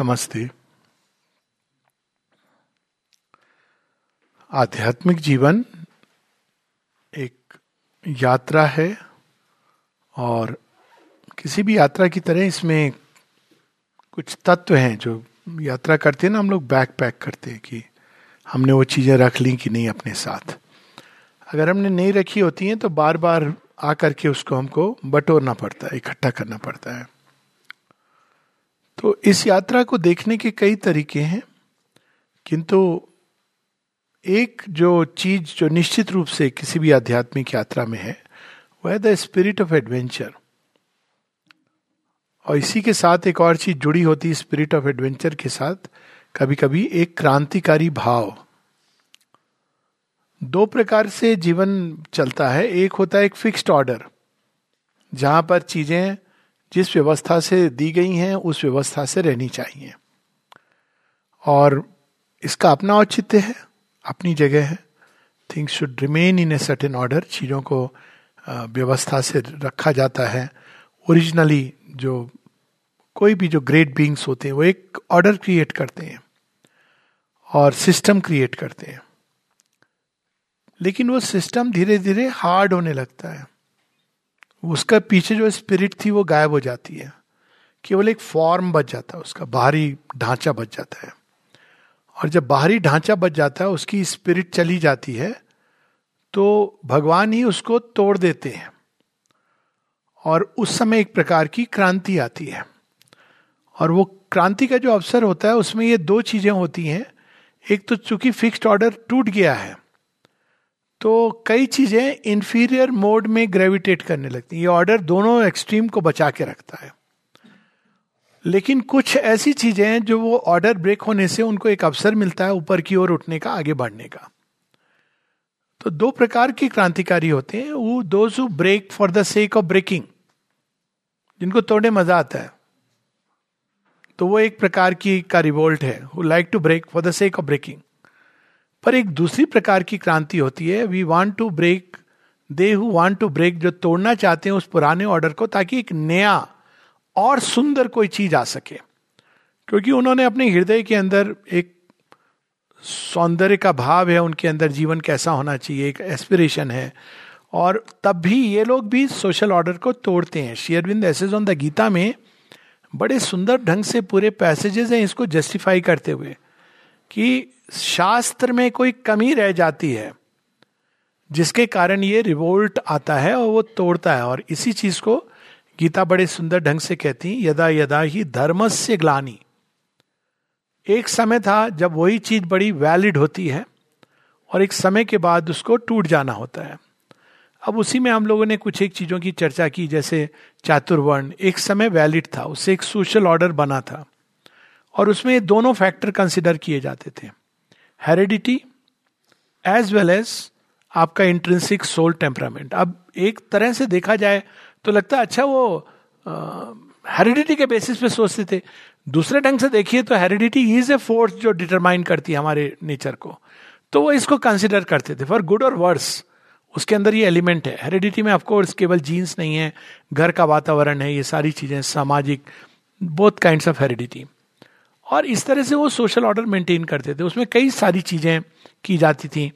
नमस्ते। आध्यात्मिक जीवन एक यात्रा है और किसी भी यात्रा की तरह इसमें कुछ तत्व हैं जो यात्रा करते हैं ना, हम लोग बैक पैक करते हैं कि हमने वो चीज़ें रख ली कि नहीं अपने साथ। अगर हमने नहीं रखी होती हैं तो बार बार आकर के उसको हमको बटोरना पड़ता है, इकट्ठा करना पड़ता है। तो इस यात्रा को देखने के कई तरीके हैं, किंतु एक जो चीज़ जो निश्चित रूप से किसी भी आध्यात्मिक यात्रा में है, वह है द स्पिरिट ऑफ़ एडवेंचर। और इसी के साथ एक और चीज़ जुड़ी होती है स्पिरिट ऑफ़ एडवेंचर के साथ कभी कभी एक क्रांतिकारी भाव। दो प्रकार से जीवन चलता है, एक होता है एक फिक्स्ड ऑर्डर, जहाँ पर चीज़ें जिस व्यवस्था से दी गई हैं, उस व्यवस्था से रहनी चाहिए। और इसका अपना औचित्य है, अपनी जगह है। Things should remain in a certain order चीज़ों को व्यवस्था से रखा जाता है। ओरिजिनली जो कोई भी जो ग्रेट बींग्स होते हैं, वो एक ऑर्डर क्रिएट करते हैं और सिस्टम क्रिएट करते हैं। लेकिन वो सिस्टम धीरे धीरे हार्ड होने लगता है। उसका पीछे जो स्पिरिट थी वो गायब हो जाती है। केवल एक फॉर्म बच जाता है उसका, बाहरी ढांचा बच जाता है। और जब बाहरी ढांचा बच जाता है, उसकी स्पिरिट चली जाती है तो भगवान ही उसको तोड़ देते हैं। और उस समय एक प्रकार की क्रांति आती है। और वो क्रांति का जो अवसर होता है, उसमें ये दो चीज़ें होती हैं। एक तो चूँकि फिक्स्ड ऑर्डर टूट गया है तो कई चीज़ें इंफीरियर मोड में ग्रेविटेट करने लगती ये ऑर्डर दोनों एक्सट्रीम को बचा के रखता है। लेकिन कुछ ऐसी चीज़ें हैं जो वो ऑर्डर ब्रेक होने से उनको एक अवसर मिलता है ऊपर की ओर उठने का, आगे बढ़ने का। तो दो प्रकार के क्रांतिकारी होते हैं। वो दो break for the sake of breaking जिनको तोड़ने मज़ा आता है। तो वो एक प्रकार की, का रिवोल्ट है। Who like to break for the sake of breaking पर एक दूसरी प्रकार की क्रांति होती है। We want to break they who want to break जो तोड़ना चाहते हैं उस पुराने ऑर्डर को ताकि एक नया और सुंदर कोई चीज़ आ सके। क्योंकि उन्होंने अपने हृदय के अंदर एक सौंदर्य का भाव है, उनके अंदर जीवन कैसा होना चाहिए, एक एस्पिरेशन है। और तब भी ये लोग भी सोशल ऑर्डर को तोड़ते हैं। शेयरविंद एसेज ऑन द गीता में बड़े सुंदर ढंग से पूरे पैसेजेस हैं, इसको जस्टिफाई करते हुए कि शास्त्र में कोई कमी रह जाती है, जिसके कारण ये रिवोल्ट आता है और वो तोड़ता है। और इसी चीज़ को गीता बड़े सुंदर ढंग से कहती यदा यदा ही धर्म से ग्लानी। एक समय था जब वही चीज़ बड़ी वैलिड होती है और एक समय के बाद उसको टूट जाना होता है। अब उसी में हम लोगों ने कुछ एक चीज़ों की चर्चा की, जैसे चातुर्वर्ण। एक समय वैलिड था उससे एक सोशल ऑर्डर बना था और उसमें दोनों फैक्टर कंसिडर किए जाते थे। हेरिडिटी एज वेल एज आपका इंट्रेंसिक सोल टेम्परामेंट अब एक तरह से देखा जाए तो लगता है अच्छा वो हेरिडिटी के बेसिस पे सोचते थे। दूसरे ढंग से देखिए तो हेरिडिटी इज़ ए फोर्स जो डिटरमाइन करती है हमारे नेचर को। तो वो इसको कंसिडर करते थे। फॉर गुड और वर्स उसके अंदर ये एलिमेंट है। हेरिडिटी में ऑफकोर्स केवल जीन्स नहीं है, घर का वातावरण है, ये सारी चीज़ें, सामाजिक बोथ काइंड ऑफ़ हेरिडिटी और इस तरह से वो सोशल ऑर्डर मेंटेन करते थे। उसमें कई सारी चीज़ें की जाती थी,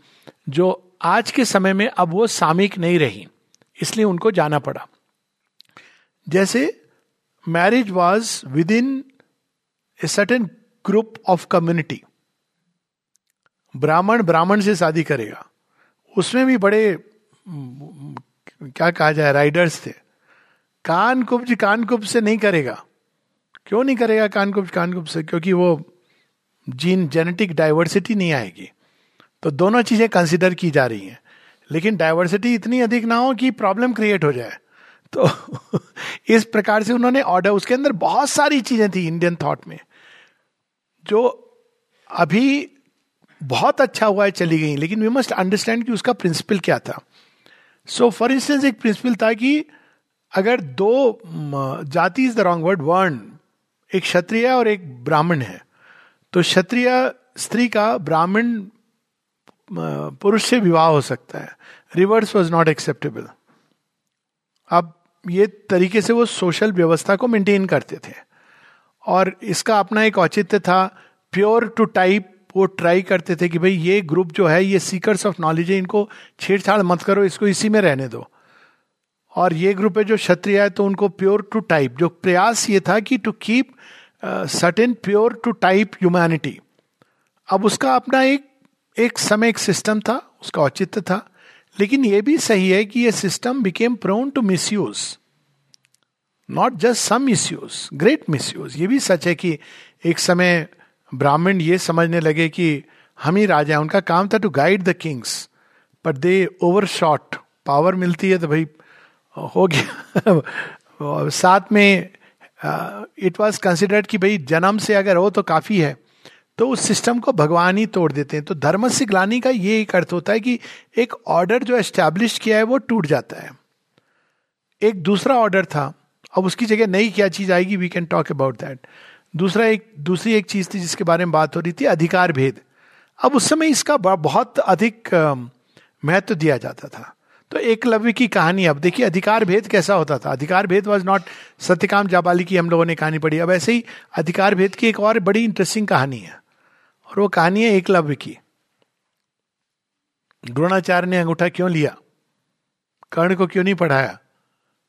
जो आज के समय में अब वो सामयिक नहीं रही, इसलिए उनको जाना पड़ा। जैसे marriage was within a certain group of community Brahmin Brahmin से शादी करेगा। उसमें भी बड़े, क्या कहा जाए राइडर्स थे। कान कुब्ज कान कुब्ज से नहीं करेगा। क्यों नहीं करेगा कान कुब्ज कान कुब्ज से क्योंकि वो जीन जेनेटिक डाइवर्सिटी नहीं आएगी। तो दोनों चीज़ें कंसिडर की जा रही हैं। लेकिन डाइवर्सिटी इतनी अधिक ना हो कि प्रॉब्लम क्रिएट हो जाए। तो इस प्रकार से उन्होंने ऑर्डर उसके अंदर बहुत सारी चीज़ें थी इंडियन थॉट में, जो अभी बहुत अच्छा हुआ है, चली गई। लेकिन वी मस्ट अंडरस्टैंड कि उसका प्रिंसिपल क्या था। सो फॉर इंस्टेंस एक प्रिंसिपल था कि अगर दो जाति इज़ द रॉन्ग वर्ड वर्ण। एक क्षत्रिय और एक ब्राह्मण है। तो क्षत्रिय स्त्री का ब्राह्मण पुरुष से विवाह हो सकता है। रिवर्स वॉज़ नॉट एक्सेप्टेबल अब ये तरीके से वो सोशल व्यवस्था को मेंटेन करते थे। और इसका अपना एक औचित्य था प्योर टू टाइप वो ट्राई करते थे कि भाई ये ग्रुप जो है, ये सीकर्स ऑफ़ नॉलेज है, इनको छेड़छाड़ मत करो, इसको इसी में रहने दो। और ये ग्रुप है जो क्षत्रिय है तो उनको प्योर टू टाइप जो प्रयास ये था कि to keep certain pure to type humanity अब उसका अपना एक एक समय, एक सिस्टम था, उसका औचित्य था। लेकिन यह भी सही है कि यह system became prone to misuse not just some misuse great misuse ये भी सच है कि एक समय ब्राह्मण ये समझने लगे कि हम ही राजा हैं, उनका काम था to guide the kings but they overshot power मिलती है तो भाई हो गया। साथ में इट वॉज़ कंसिडर्ड कि भाई जन्म से अगर हो तो काफ़ी है। तो उस सिस्टम को भगवान ही तोड़ देते हैं। तो धर्म से ग्लानी का ये एक अर्थ होता है कि एक ऑर्डर जो एस्टैब्लिश किया है वो टूट जाता है। एक दूसरा ऑर्डर था। अब उसकी जगह नई क्या चीज़ आएगी? We can talk about that दूसरा एक, दूसरी एक चीज़ थी जिसके बारे में बात हो रही थी, अधिकार भेद। अब उस समय इसका बहुत अधिक महत्व दिया जाता था। तो एकलव्य की कहानी अब देखिए, अधिकार भेद कैसा होता था? अधिकार भेद वॉज़ नॉट सत्यकाम जाबाली की हम लोगों ने कहानी पढ़ी। अब ऐसे ही अधिकार भेद की एक और बड़ी इंटरेस्टिंग कहानी है। और वो कहानी है एकलव्य की। द्रोणाचार्य ने अंगूठा क्यों लिया? कर्ण को क्यों नहीं पढ़ाया?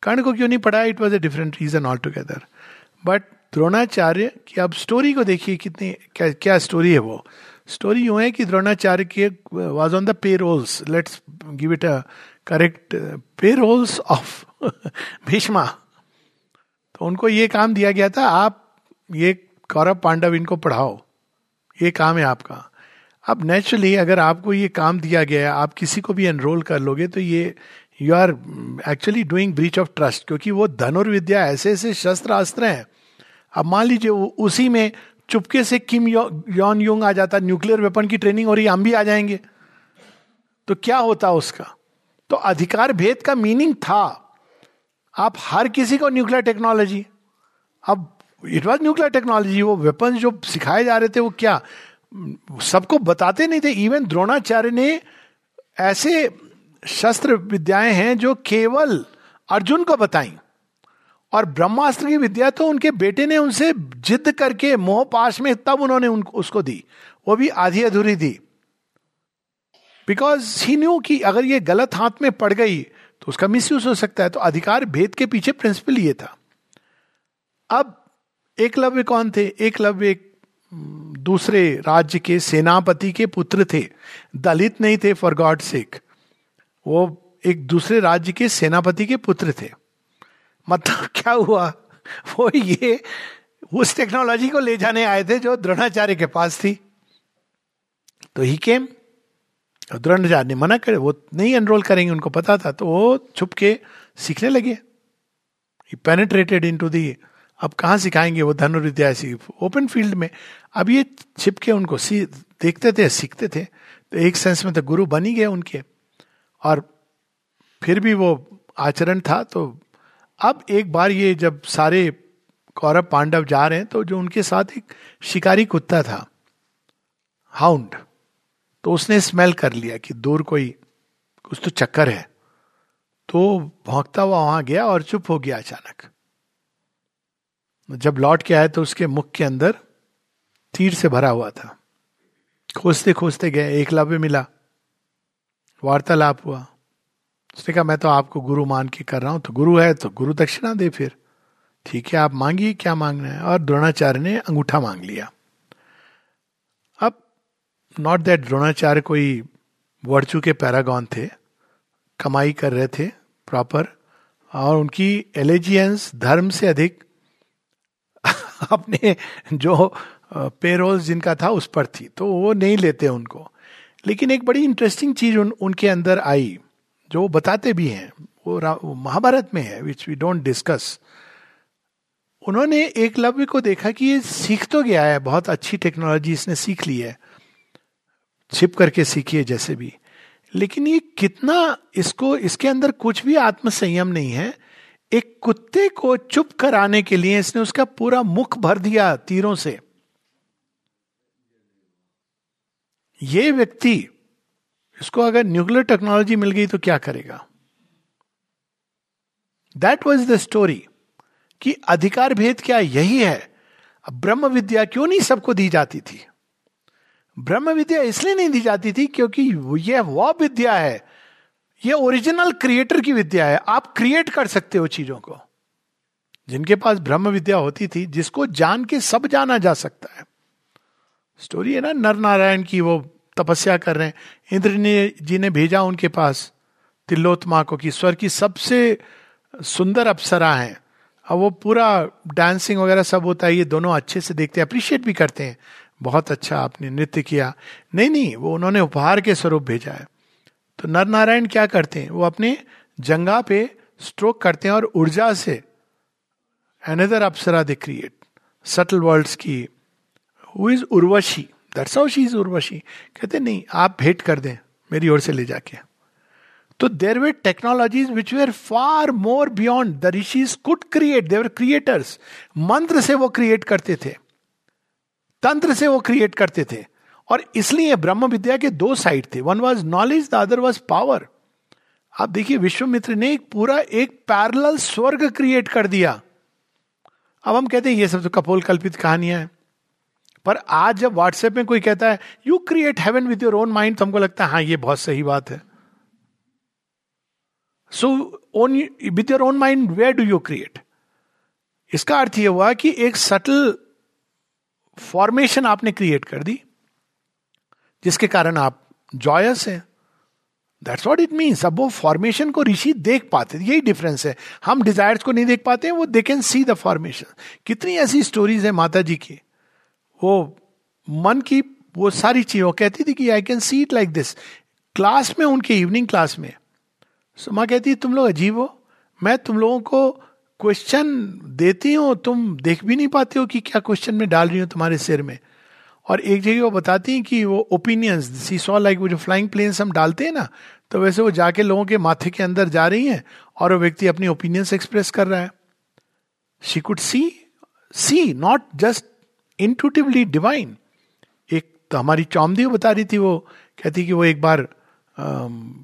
कर्ण को क्यों नहीं पढ़ाया? It was a different reason altogether but Dronacharya की अब स्टोरी को देखिए, कितनी, क्या क्या स्टोरी है वो? स्टोरी यूँ है कि द्रोणाचार्य के was on the payrolls let's give it a correct payrolls of Bhishma तो उनको ये काम दिया गया था, आप ये कौरव पांडव इनको पढ़ाओ। ये काम है आपका। अब नेचुरली अगर आपको ये काम दिया गया है, आप किसी को भी एनरोल कर लोगे तो ये you are actually doing breach of trust क्योंकि वो धनुर्विद्या ऐसे ऐसे शस्त्र अस्त्र हैं। अब मान लीजिए उसी में चुपके से किम यौन युंग आ जाता न्यूक्लियर वेपन की ट्रेनिंग हो रही, हम भी आ जाएँगे। तो क्या होता उसका? तो अधिकार भेद का मीनिंग था। आप हर किसी को न्यूक्लियर टेक्नोलॉजी अब इट वॉज़ न्यूक्लियर टेक्नोलॉजी वो वेपन जो सिखाए जा रहे थे, वो क्या? सबको बताते नहीं थे। इवन द्रोणाचार्य ने ऐसे शस्त्र विद्याएँ हैं जो केवल अर्जुन को बताई। और ब्रह्मास्त्र की विद्या तो उनके बेटे ने उनसे जिद करके मोह पाश में तब उन्होंने उसको दी। वो भी आधी अधूरी दी बिकॉज़ ही न्यू कि अगर ये गलत हाथ में पड़ गई तो उसका मिस हो सकता है। तो अधिकार भेद के पीछे प्रिंसिपल ये था। अब एकलव्य कौन थे? एकलव्य एक दूसरे राज्य के सेनापति के पुत्र थे। दलित नहीं थे फॉर गॉड सेक वो एक दूसरे राज्य के सेनापति के पुत्र थे। मतलब क्या हुआ? वो ये, उस टेक्नोलॉजी को ले जाने आए थे जो द्रोणाचार्य के पास थी। तो ही केम द्रोणाचार्य ने मना करे, वो नहीं एनरोल करेंगे, उनको पता था तो वो छुप के सीखने लगे। पेनेट्रेटेड इन टू दी अब कहाँ सिखाएँगे वो धनुर्विद्या ऐसी ओपन फ़ील्ड में? अब ये छिप के उनको सी, देखते थे, सीखते थे तो एक सेंस में तो गुरु बन ही गए उनके। और फिर भी वो आचरण था तो अब एक बार ये जब सारे कौरव पांडव जा रहे हैं तो जो उनके साथ एक शिकारी कुत्ता था हाउंड तो उसने स्मेल कर लिया कि दूर कोई, कुछ तो चक्कर है। तो भौंकता हुआ वहाँ गया और चुप हो गया अचानक। जब लौट के आए तो उसके मुख के अंदर तीर से भरा हुआ था। खोजते खोजते गए एक लव्य मिला। वार्तालाप हुआ। उसने कहा, मैं तो आपको गुरु मान के कर रहा हूँ तो गुरु है तो गुरु दक्षिणा दे फिर। ठीक है, आप मांगिए, क्या मांगना है? और द्रोणाचार्य ने अंगूठा मांग लिया। नॉट दैट द्रोणाचार्य कोई वर्चू के पैरागॉन थे कमाई कर रहे थे प्रॉपर और उनकी एलिजियंस धर्म से अधिक अपने जो पेरोल जिनका था उस पर थी तो वो नहीं लेते उनको। लेकिन एक बड़ी इंटरेस्टिंग चीज़ उन, उनके अंदर आई जो वो बताते भी हैं वो महाभारत में है विच वी डोंट डिस्कस उन्होंने एकलव्य को देखा कि ये सीख तो गया है बहुत अच्छी टेक्नोलॉजी इसने सीख ली है। छिप करके सीखिए जैसे भी। लेकिन ये कितना इसको, इसके अंदर कुछ भी आत्म संयम नहीं है। एक कुत्ते को चुप कराने के लिए इसने उसका पूरा मुख भर दिया तीरों से। ये व्यक्ति, इसको अगर न्यूक्लियर टेक्नोलॉजी मिल गई तो क्या करेगा? दैट वॉज़ द स्टोरी कि अधिकार भेद क्या यही है? अब ब्रह्म विद्या क्यों नहीं सबको दी जाती थी? ब्रह्म विद्या इसलिए नहीं दी जाती थी क्योंकि यह वह विद्या है। यह ओरिजिनल क्रिएटर की विद्या है। आप क्रिएट कर सकते हो चीज़ों को। जिनके पास ब्रह्म विद्या होती थी, जिसको जान के सब जाना जा सकता है। स्टोरी है ना नर नारायण की वो तपस्या कर रहे हैं। इंद्र ने, जी ने भेजा उनके पास। तिल्लोत्मा को कि स्वर की सबसे सुंदर अप्सरा हैं। अब वो पूरा डांसिंग वगैरह सब होता है, ये दोनों अच्छे से देखते हैं अप्रिशिएट भी करते हैं। बहुत अच्छा आपने नृत्य किया। नहीं नहीं, वो उन्होंने उपहार के स्वरूप भेजा है। तो नर नारायण क्या करते हैं? वो अपने जंगा पे स्ट्रोक करते हैं और ऊर्जा से another apsara they create subtle worlds की। Who is Urvashi that's she is Urvashi कहते नहीं, आप भेंट कर दें, मेरी ओर से ले जाके। तो there were technologies which were far more beyond the rishis could create they were creators मंत्र से वो क्रिएट करते थे। तंत्र से वो क्रिएट करते थे। और इसलिए ब्रह्म विद्या के दो साइड थे। One was knowledge the other was power आप देखिए, विश्वमित्र ने एक पूरा एक पैरल स्वर्ग क्रिएट कर दिया। अब हम कहते हैं, ये सब तो कपोल कल्पित कहानियाँ हैं। पर आज जब व्हाट्सएप में कोई कहता है you create heaven with your own mind तो हमको लगता है हाँ ये बहुत सही बात है। So own with your own mind where do you create इसका अर्थ यह हुआ कि एक सटल फॉर्मेशन आपने क्रिएट कर दी, जिसके कारण आप जॉयस हैं। दैट्स वॉट इट मीन्स अब वो फॉर्मेशन को ऋषि देख पाते यही डिफरेंस है। हम डिजायर्स को नहीं देख पाते हैं, वो they can see the formation कितनी ऐसी स्टोरीज है माता जी की। वो मन की वो सारी चीज़ कहती थी कि I can see it like this class में, उनके इवनिंग क्लास में। सो माँ कहती तुम लोग अजीब हो। मैं तुम लोगों को क्वेश्चन देती हूँ, तुम देख भी नहीं पाते हो कि क्या क्वेश्चन में डाल रही हूँ तुम्हारे सिर में। और एक जगह वो बताती हैं कि वो ओपिनियंस सी सॉ लाइक वो जो फ्लाइंग प्लेन्स हम डालते हैं ना तो वैसे वो जाके लोगों के माथे के अंदर जा रही हैं और वो व्यक्ति अपनी ओपिनियंस एक्सप्रेस कर रहा है। She could see see not just intuitively divine एक तो हमारी चौमदी बता रही थी वो, कहती कि वो एक बार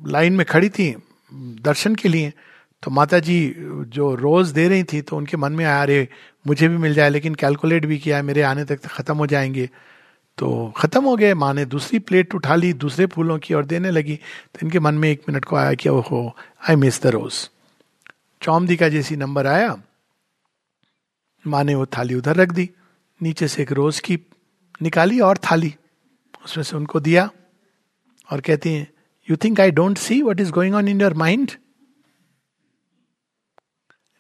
लाइन में खड़ी थी, दर्शन के लिए। तो माता जी जो रोज दे रही थी तो उनके मन में आया, अरे, मुझे भी मिल जाए, लेकिन कैलकुलेट भी किया मेरे आने तक तो खत्म हो जाएँगे। तो खत्म हो गए, माँ ने दूसरी प्लेट उठा ली, दूसरे फूलों की और देने लगी। तो इनके मन में एक मिनट को आया कि, ओहो आई मिस द रोज चौमदी का जैसी नंबर आया, माँ ने वो थाली उधर रख दी, नीचे से एक रोज की निकाली और थाली, उसमें से उनको दिया और कहती हैं you think I don't see what is going on in your mind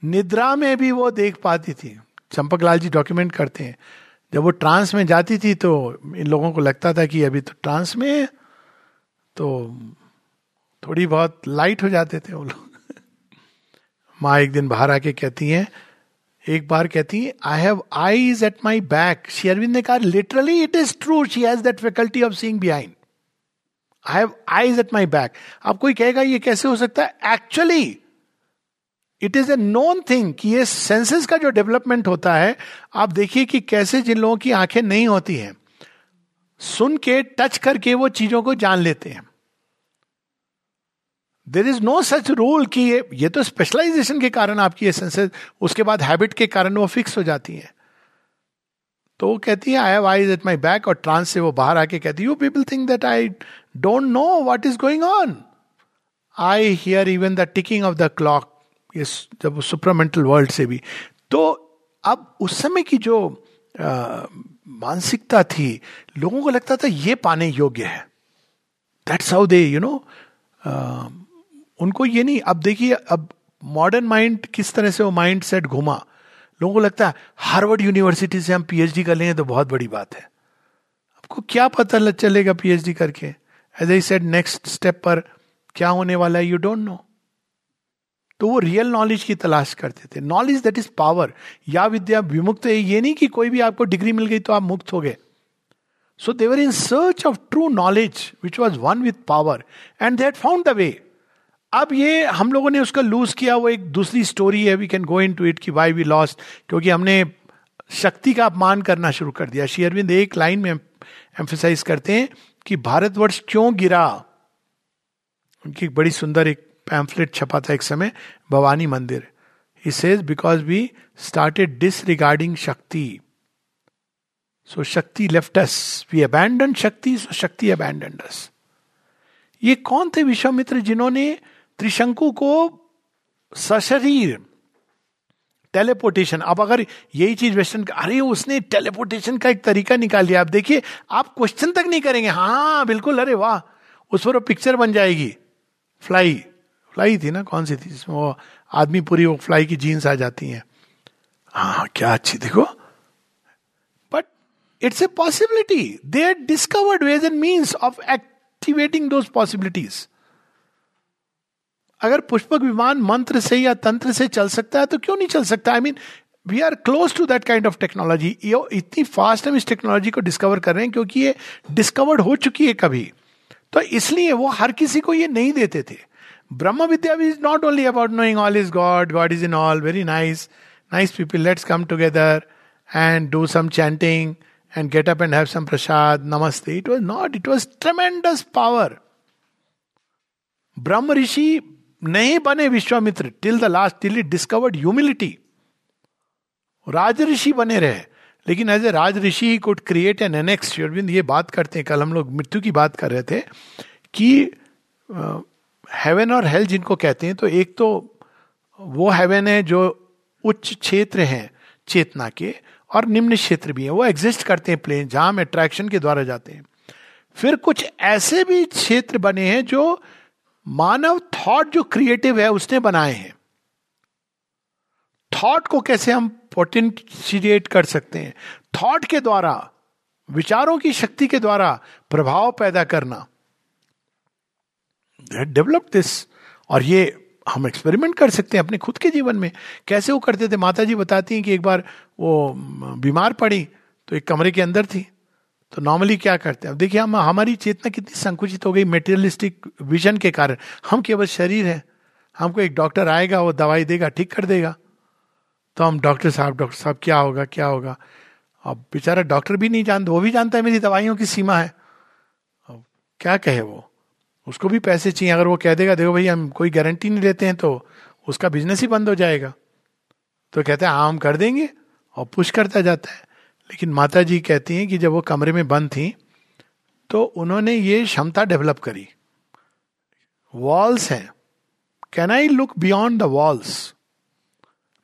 निद्रा में भी वो देख पाती थी। चंपक लाल जी डॉक्यूमेंट करते हैं। जब वो ट्रांस में जाती थी तो इन लोगों को लगता था कि अभी तो ट्रांस में है तो थोड़ी बहुत लाइट हो जाते थे वो लोग। माँ एक दिन बाहर आके कहती हैं, एक बार कहती है I have eyes at my back Shri Aurobindo ने कहा literally it is true she has that faculty of seeing behind I have eyes at my back अब कोई कहेगा, ये कैसे हो सकता है? Actually it is a known thing कि ये सेंसेस का जो डेवलपमेंट होता है, आप देखिए कि कैसे जिन लोगों की आँखें नहीं होती हैं, सुन के टच करके वो चीज़ों को जान लेते हैं। There is no such rule कि ये ये तो स्पेशलाइजेशन के कारण आपकी ये सेंसेस उसके बाद हैबिट के कारण वो फिक्स हो जाती है। तो वो कहती है I have eyes at my back और ट्रांस से वो बाहर आके कहती you people think that I don't know what is going on I hear even the ticking of the clock ये जब सुपरामेंटल वर्ल्ड से भी। तो अब उस समय की जो मानसिकता थी, लोगों को लगता था ये पाने योग्य है। That's how they you know उनको ये नहीं, अब देखिए, अब मॉडर्न माइंड किस तरह से वो माइंड सेट घुमा। लोगों को लगता है, हार्वर्ड यूनिवर्सिटी से हम पीएचडी कर लेंगे तो बहुत बड़ी बात है। आपको क्या पता चलेगा पीएचडी करके? As I said next step पर क्या होने वाला है यू डोंट नो तो वो रियल नॉलेज की तलाश करते थे। नॉलेज दैट इज़ पावर या विद्या, विमुक्त है, ये नहीं कि कोई भी आपको डिग्री मिल गई तो आप मुक्त हो गए। So they were in search of true knowledge which was one with power and that found the way अब ये, हम लोगों ने उसका लूज किया, वो एक दूसरी स्टोरी है we can go into it की वाई वी लॉस्ट क्योंकि हमने शक्ति का अपमान करना शुरू कर दिया। श्री अरविंद, एक लाइन में एम्फोसाइज करते हैं कि भारतवर्ष क्यों गिरा? उनकी एक बड़ी सुंदर एक पैम्फलेट छपा था एक समय, Bhawani Mandir. He says because we started disregarding Shakti so Shakti left we abandon शक्ति सो शक्ति अबैंडन अस ये कौन थे विश्वामित्र जिन्होंने त्रिशंकु को सशरीर टेलीपोर्टेशन अब अगर यही चीज़ वेस्टर्न अरे उसने टेलीपोर्टेशन का एक तरीका निकाल लिया। आप देखिए, आप क्वेश्चन तक नहीं करेंगे। हाँ बिल्कुल, अरे वाह, उस पर पिक्चर बन जाएगी। फ्लाई फ्लाई थी ना, कौन सी थी जिसमें वो आदमी पूरी वो फ्लाई की जीन्स आ जाती हैं। हाँ क्या अच्छी, देखो। But it's a possibility they are discovered ways and means of activating those possibilities अगर पुष्पक विमान मंत्र से या तंत्र से चल सकता है तो क्यों नहीं चल सकता? I mean we are close to that kind of technology ये, इतनी फास्ट हम इस टेक्नोलॉजी को डिस्कवर कर रहे हैं क्योंकि ये डिस्कवर्ड हो चुकी है कभी। तो इसलिए वो हर किसी को ये नहीं देते थे। Brahma Vidya is not only about knowing all is God God is in all very nice nice people let's come together and do some chanting and get up and have some prasad namaste it was not it was tremendous power ब्रह्म ऋषि नहीं बने Vishwamitra till the last till it discovered humility राज ऋषि बने रहे लेकिन as a raj rishi could create an annex ये बात करते हैं कल हम लोग मृत्यु की बात कर रहे थे कि हेवन और हेल जिनको कहते हैं तो एक तो वो हेवन है जो उच्च क्षेत्र हैं, चेतना के, और निम्न क्षेत्र भी है। वो एग्जिस्ट करते हैं प्लेन जहाँ हम अट्रैक्शन के द्वारा जाते हैं। फिर कुछ ऐसे भी क्षेत्र बने हैं जो मानव थॉट जो क्रिएटिव है, उसने बनाए हैं। थॉट को कैसे हम पोटेंशिएट कर सकते हैं? थॉट के द्वारा, विचारों की शक्ति के द्वारा प्रभाव पैदा करना। डेवलप दिस और ये हम एक्सपेरिमेंट कर सकते हैं अपने खुद के जीवन में। कैसे वो करते थे? माता जी बताती हैं कि एक बार वो बीमार पड़ी तो एक कमरे के अंदर थी। तो नॉर्मली क्या करते हैं? अब देखिए, हम, हमारी चेतना कितनी संकुचित हो गई मेटेरियलिस्टिक विजन के कारण। हम केवल शरीर है। हमको एक डॉक्टर आएगा, वो दवाई देगा, ठीक कर देगा। तो हम डॉक्टर साहब डॉक्टर साहब, क्या होगा क्या होगा? अब बेचारा डॉक्टर भी नहीं जानता, वो भी जानता है मेरी दवाइयों की सीमा है। अब क्या कहे वो? उसको भी पैसे चाहिए। अगर वो कह देगा, देखो भाई, हम कोई गारंटी नहीं देते हैं तो उसका बिज़नेस ही बंद हो जाएगा। तो कहते हैं हाँ हम कर देंगे। और पुश करता जाता है। लेकिन माता जी कहती हैं कि जब वो कमरे में बंद थी तो उन्होंने ये क्षमता डेवलप करी। वॉल्स हैं। Can I look beyond the walls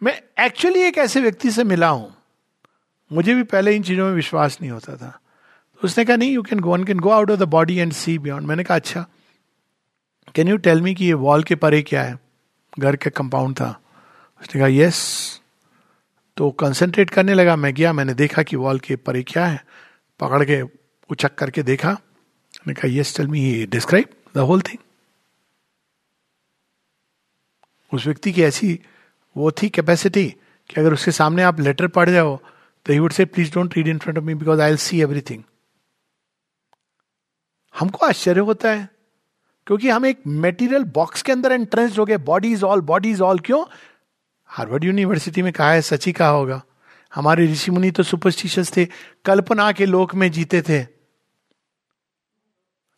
मैं एक्चुअली एक ऐसे व्यक्ति से मिला हूँ। मुझे भी पहले इन चीज़ों में विश्वास नहीं होता था। तो उसने कहा, नहीं you can go one can go out of the body and see beyond मैंने कहा अच्छा कैन यू टेल मी कि ये वॉल के परे क्या है? घर का कंपाउंड था। उसने कहा यस तो कंसंट्रेट करने लगा। मैं गया, मैंने देखा कि वॉल के परे क्या है। पकड़ के उचक करके देखा। मैंने कहा yes tell me describe the whole thing उस व्यक्ति की ऐसी वो थी कैपेसिटी कि अगर उसके सामने आप लेटर पढ़ जाओ तो he would say please don't read in front of me because I see everything हमको आश्चर्य होता है। क्योंकि हम एक मेटीरियल बॉक्स के अंदर एंट्रेंस हो गए body is all body is all क्यों? हार्वर्ड यूनिवर्सिटी में कहा है, सच ही कहा होगा। हमारे ऋषि मुनि तो सुपरस्टिशियस थे, कल्पना के लोक में जीते थे।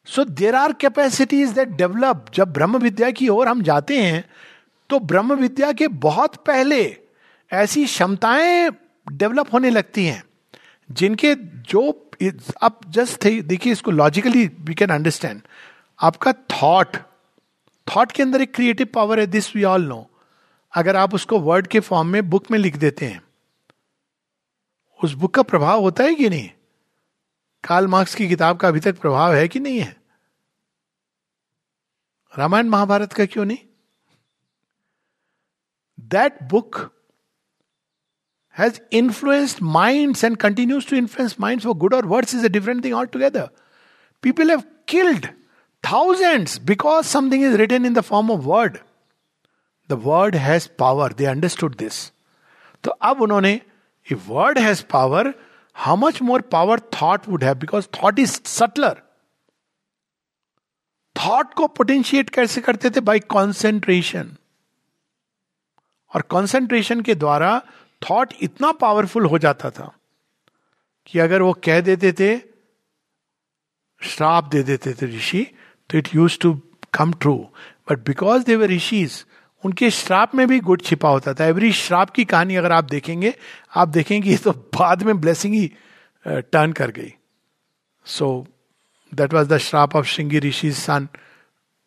So there are capacities that develop जब ब्रह्म विद्या की ओर हम जाते हैं तो ब्रह्म विद्या के बहुत पहले ऐसी क्षमताएँ डेवलप होने लगती हैं, जिनके जो अब जस्ट थे देखिए इसको लॉजिकली वी कैन अंडरस्टैंड आपका थॉट थॉट के अंदर एक क्रिएटिव पावर है दिस वी ऑल नो अगर आप उसको वर्ड के फॉर्म में बुक में लिख देते हैं, उस बुक का प्रभाव होता है कि नहीं? काल मार्क्स की किताब का अभी तक प्रभाव है कि नहीं है? रामायण महाभारत का क्यों नहीं? That book has influenced minds and continues to influence minds for good और words is a different thing altogether people have killed thousands because something is written in the form of word the word has power they understood this तो अब उन्होंने word has power how much more power thought would have because thought is subtler thought को potentiate कैसे करते थे? By concentration और concentration के द्वारा थॉट इतना पावरफुल हो जाता था कि अगर वो कह देते थे, श्राप दे देते थे ऋषि तो it use to come true but because they were rishis उनके श्राप में भी गुड छिपा होता था। एवरी श्राप की कहानी अगर आप देखेंगे आप देखेंगे तो बाद में ब्लेसिंग ही टर्न कर गई। So that was the shraap of Shringi Rishi son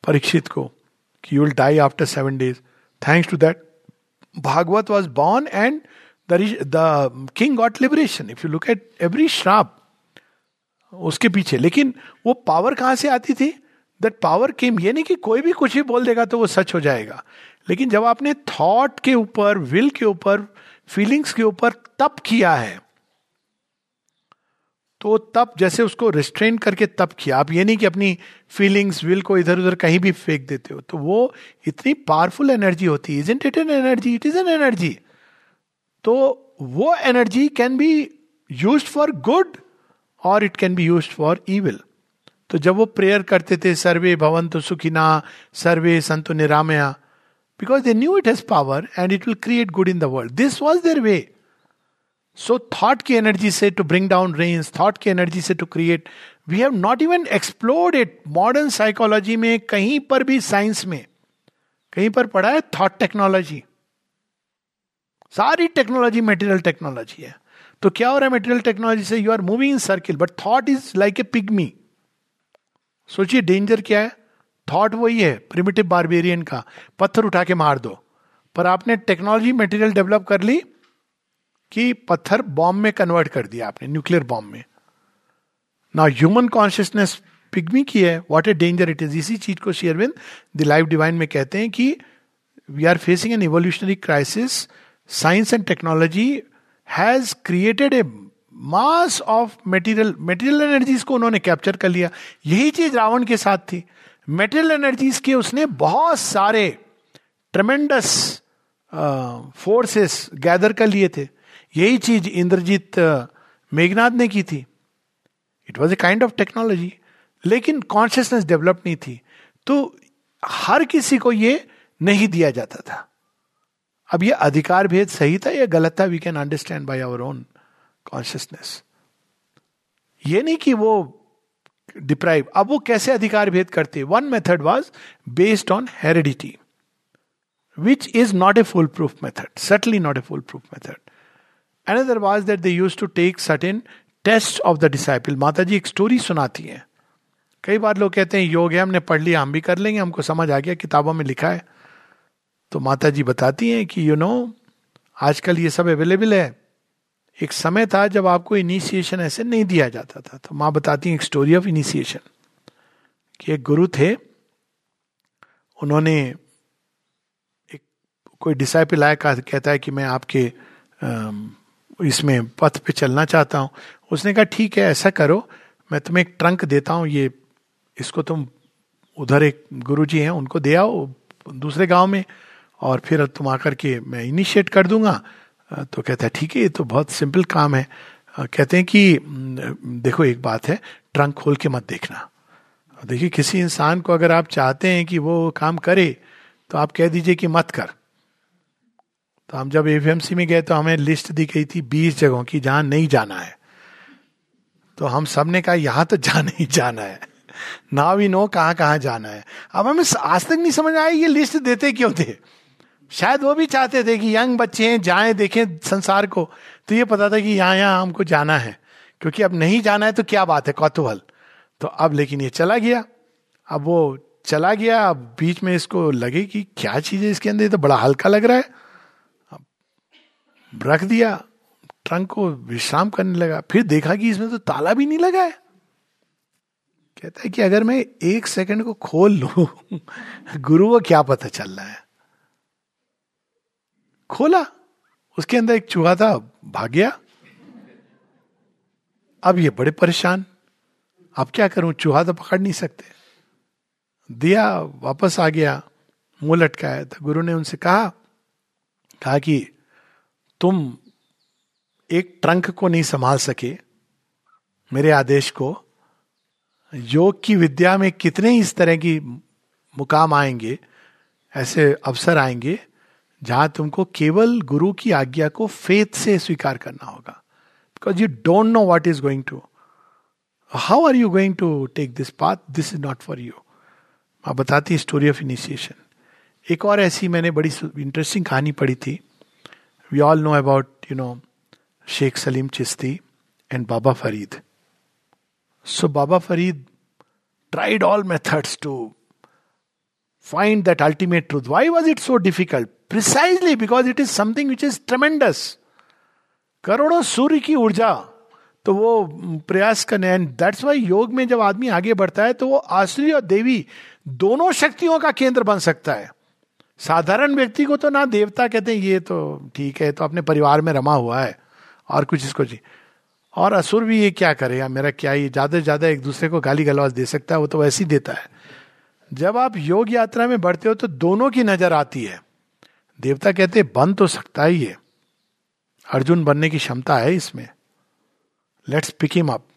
Parikshit को, कि you will die after seven days thanks to that Bhagavat was born and the king got liberation if you look at every shraap, उसके पीछे, लेकिन वो power कहाँ से आती थी? दैट पावर केम ये नहीं कि कोई भी कुछ ही बोल देगा तो वो सच हो जाएगा। लेकिन जब आपने थॉट के ऊपर विल के ऊपर फीलिंग्स के ऊपर तप किया है तो तप जैसे उसको रिस्ट्रेन करके तप किया। आप ये नहीं कि अपनी फीलिंग्स विल को इधर उधर कहीं भी फेंक देते हो तो वो इतनी पावरफुल एनर्जी होती है। It an energy it is an energy तो वो energy can be use for good और it can be use for evil तो जब वो प्रेयर करते थे, सर्वे भवन तो सुखिना, सर्वे संतो निरामया because they knew it has power and it will create good in the world this was their way so thought की एनर्जी से to bring down rains thought की एनर्जी से to create we have not even explored it modern psychology में कहीं पर भी science में कहीं पर पढ़ा है थॉट टेक्नोलॉजी सारी टेक्नोलॉजी मेटेरियल टेक्नोलॉजी है तो क्या हो रहा है मेटेरियल टेक्नोलॉजी से you are moving in circle but thought is like a pigmy सोचिए डेंजर क्या है? थॉट वही है प्रिमिटिव बारबेरियन का। पत्थर उठा के मार दो। पर आपने टेक्नोलॉजी मटेरियल डेवलप कर ली कि पत्थर बॉम्ब में कन्वर्ट कर दिया आपने न्यूक्लियर बॉम्ब में। ना ह्यूमन कॉन्शियसनेस पिग्मी की है what a danger it is इसी चीज़ को शेयरविंद द लाइफ डिवाइन में कहते हैं कि we are facing an evolutionary crisis science and technology has created a mass of material material energies को उन्होंने कैप्चर कर लिया। यही चीज़ रावण के साथ थी। मेटेरियल एनर्जीज के उसने बहुत सारे ट्रमेंडस फोर्सेस गैदर कर लिए थे। यही चीज़ इंद्रजीत मेघनाथ ने की थी। It was a kind of technology लेकिन कॉन्शियसनेस डेवलप नहीं थी। तो हर किसी को ये नहीं दिया जाता था। अब ये अधिकार भेद सही था या गलत था? We can understand by our own consciousness ये नहीं कि वो डिप्राइव अब वो कैसे अधिकार भेद करते? One method was based on heredity which is not a foolproof method certainly not a foolproof method another was that they use to take certain test of the disciple Mata ji एक story सुनाती है। कई बार लोग कहते हैं योग है हमने पढ़ लिया हम भी कर लेंगे हमको समझ आ गया किताबों में लिखा है। तो माता जी बताती हैं कि यू you नो know, आजकल ये सब अवेलेबल है एक समय था जब आपको इनिशिएशन ऐसे नहीं दिया जाता था। तो माँ बताती एक स्टोरी ऑफ़ इनिशिएशन कि एक गुरु थे, उन्होंने एक, कोई डिसाइपल आया कहता है कि मैं आपके इसमें पथ पे चलना चाहता हूँ। उसने कहा, ठीक है, ऐसा करो, मैं तुम्हें एक ट्रंक देता हूँ, ये, इसको तुम उधर एक गुरु जी हैं, उनको दे आओ दूसरे गाँव में, और फिर तुम आकर के मैं इनिशिएट कर दूँगा तो कहता है, ठीक है, ये तो बहुत सिंपल काम है। कहते हैं कि देखो, एक बात है, ट्रंक खोल के मत देखना। देखिए, किसी इंसान को अगर आप चाहते हैं कि वो काम करे तो आप कह दीजिए कि मत कर। तो हम जब एफएमसी में गए तो हमें लिस्ट दी गई थी बीस जगहों की जहाँ नहीं जाना है। तो हम सबने कहा, यहाँ तो जाना ही जाना है। ना वी नो कहाँ कहाँ जाना है। अब हमें आज तक नहीं समझ आया, ये लिस्ट देते क्यों थे? शायद वो भी चाहते थे कि यंग बच्चे हैं, जाएँ, देखें संसार को। तो ये पता था कि यहाँ यहाँ हमको जाना है। क्योंकि अब नहीं जाना है तो क्या बात है, कौतूहल। तो अब लेकिन ये चला गया। अब वो चला गया। अब बीच में इसको लगे कि क्या चीज़ है इसके अंदर तो बड़ा हल्का लग रहा है। अब रख दिया। ट्रंक को विश्राम करने लगा। फिर देखा कि इसमें तो ताला भी नहीं लगा है। कहता है कि अगर मैं एक सेकंड को खोल लू, गुरु को क्या पता चल रहा है। खोला, उसके अंदर एक चूहा था भाग गया अब ये बड़े परेशान। अब क्या करूँ? चूहा तो पकड़ नहीं सकते। दिया वापस आ गया, मुँह लटकाया। तो गुरु ने उनसे कहा कहा कि तुम एक ट्रंक को नहीं संभाल सके। मेरे आदेश को। योग की विद्या में कितने इस तरह की मुकाम आएँगे, ऐसे अवसर आएँगे जहाँ तुमको केवल गुरु की आज्ञा को फेथ से स्वीकार करना होगा। Because you don't know what is going to how are you going to take this path this is not for you आप बताती स्टोरी ऑफ़ इनिशिएशन एक और ऐसी मैंने बड़ी इंटरेस्टिंग कहानी पढ़ी थी। We all know about you know Sheikh Salim Chishti and Baba Farid so Baba Farid tried all methods to find that ultimate truth why was it so difficult precisely because it is something which is tremendous करोड़ों सूर्य की ऊर्जा तो वो प्रयास करने and that's why योग में जब आदमी आगे बढ़ता है तो वो आश्री और देवी दोनों शक्तियों का केंद्र बन सकता है। साधारण व्यक्ति को तो ना देवता कहते हैं, ये तो ठीक है तो अपने परिवार में रमा हुआ है, और कुछ इसको जी। और असुर भी ये क्या करेगा मेरा क्या ये ज़्यादा से ज़्यादा एक दूसरे को गाली गलौज दे सकता है, वो तो वैसे ही देता है। जब आप योग यात्रा में बढ़ते हो तो दोनों की नज़र आती है। देवता कहते, बन तो सकता ही है। अर्जुन बनने की क्षमता है इसमें। लेट्स पिक हिम अप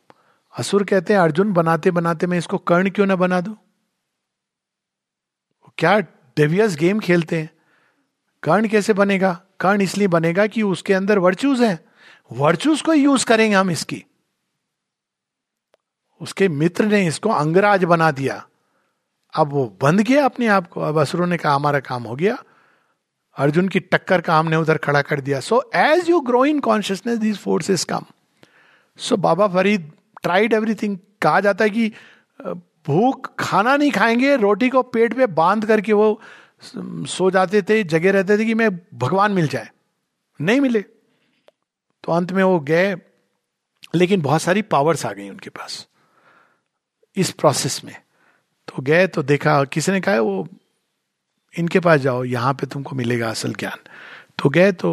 असुर कहते हैं, अर्जुन, बनाते बनाते मैं इसको कर्ण क्यों ना बना दू? क्या डेवियस गेम खेलते हैं? कर्ण कैसे बनेगा? कर्ण इसलिए बनेगा कि उसके अंदर वर्चूज हैं। वर्चूज को यूज़ करेंगे हम इसकी। उसके मित्र ने इसको अंगराज बना दिया। अब वो बंद किया अपने आप को। अब असुरों ने कहा, हमारा काम हो गया। अर्जुन की टक्कर का हमने उधर खड़ा कर दिया। So as you grow in consciousness these forces come so Baba Farid tried everything कहा जाता है कि भूख खाना नहीं खाएँगे, रोटी को पेट पे बाँध करके वो सो जाते थे, जगे रहते थे कि मैं भगवान मिल जाए। नहीं मिले। तो अंत में वो गए, लेकिन बहुत सारी पावर्स आ गई उनके पास। इस प्रोसेस में। तो गए तो देखा किसी ने कहा वो, इनके पास जाओ, यहाँ पे तुमको मिलेगा असल ज्ञान। तो गए तो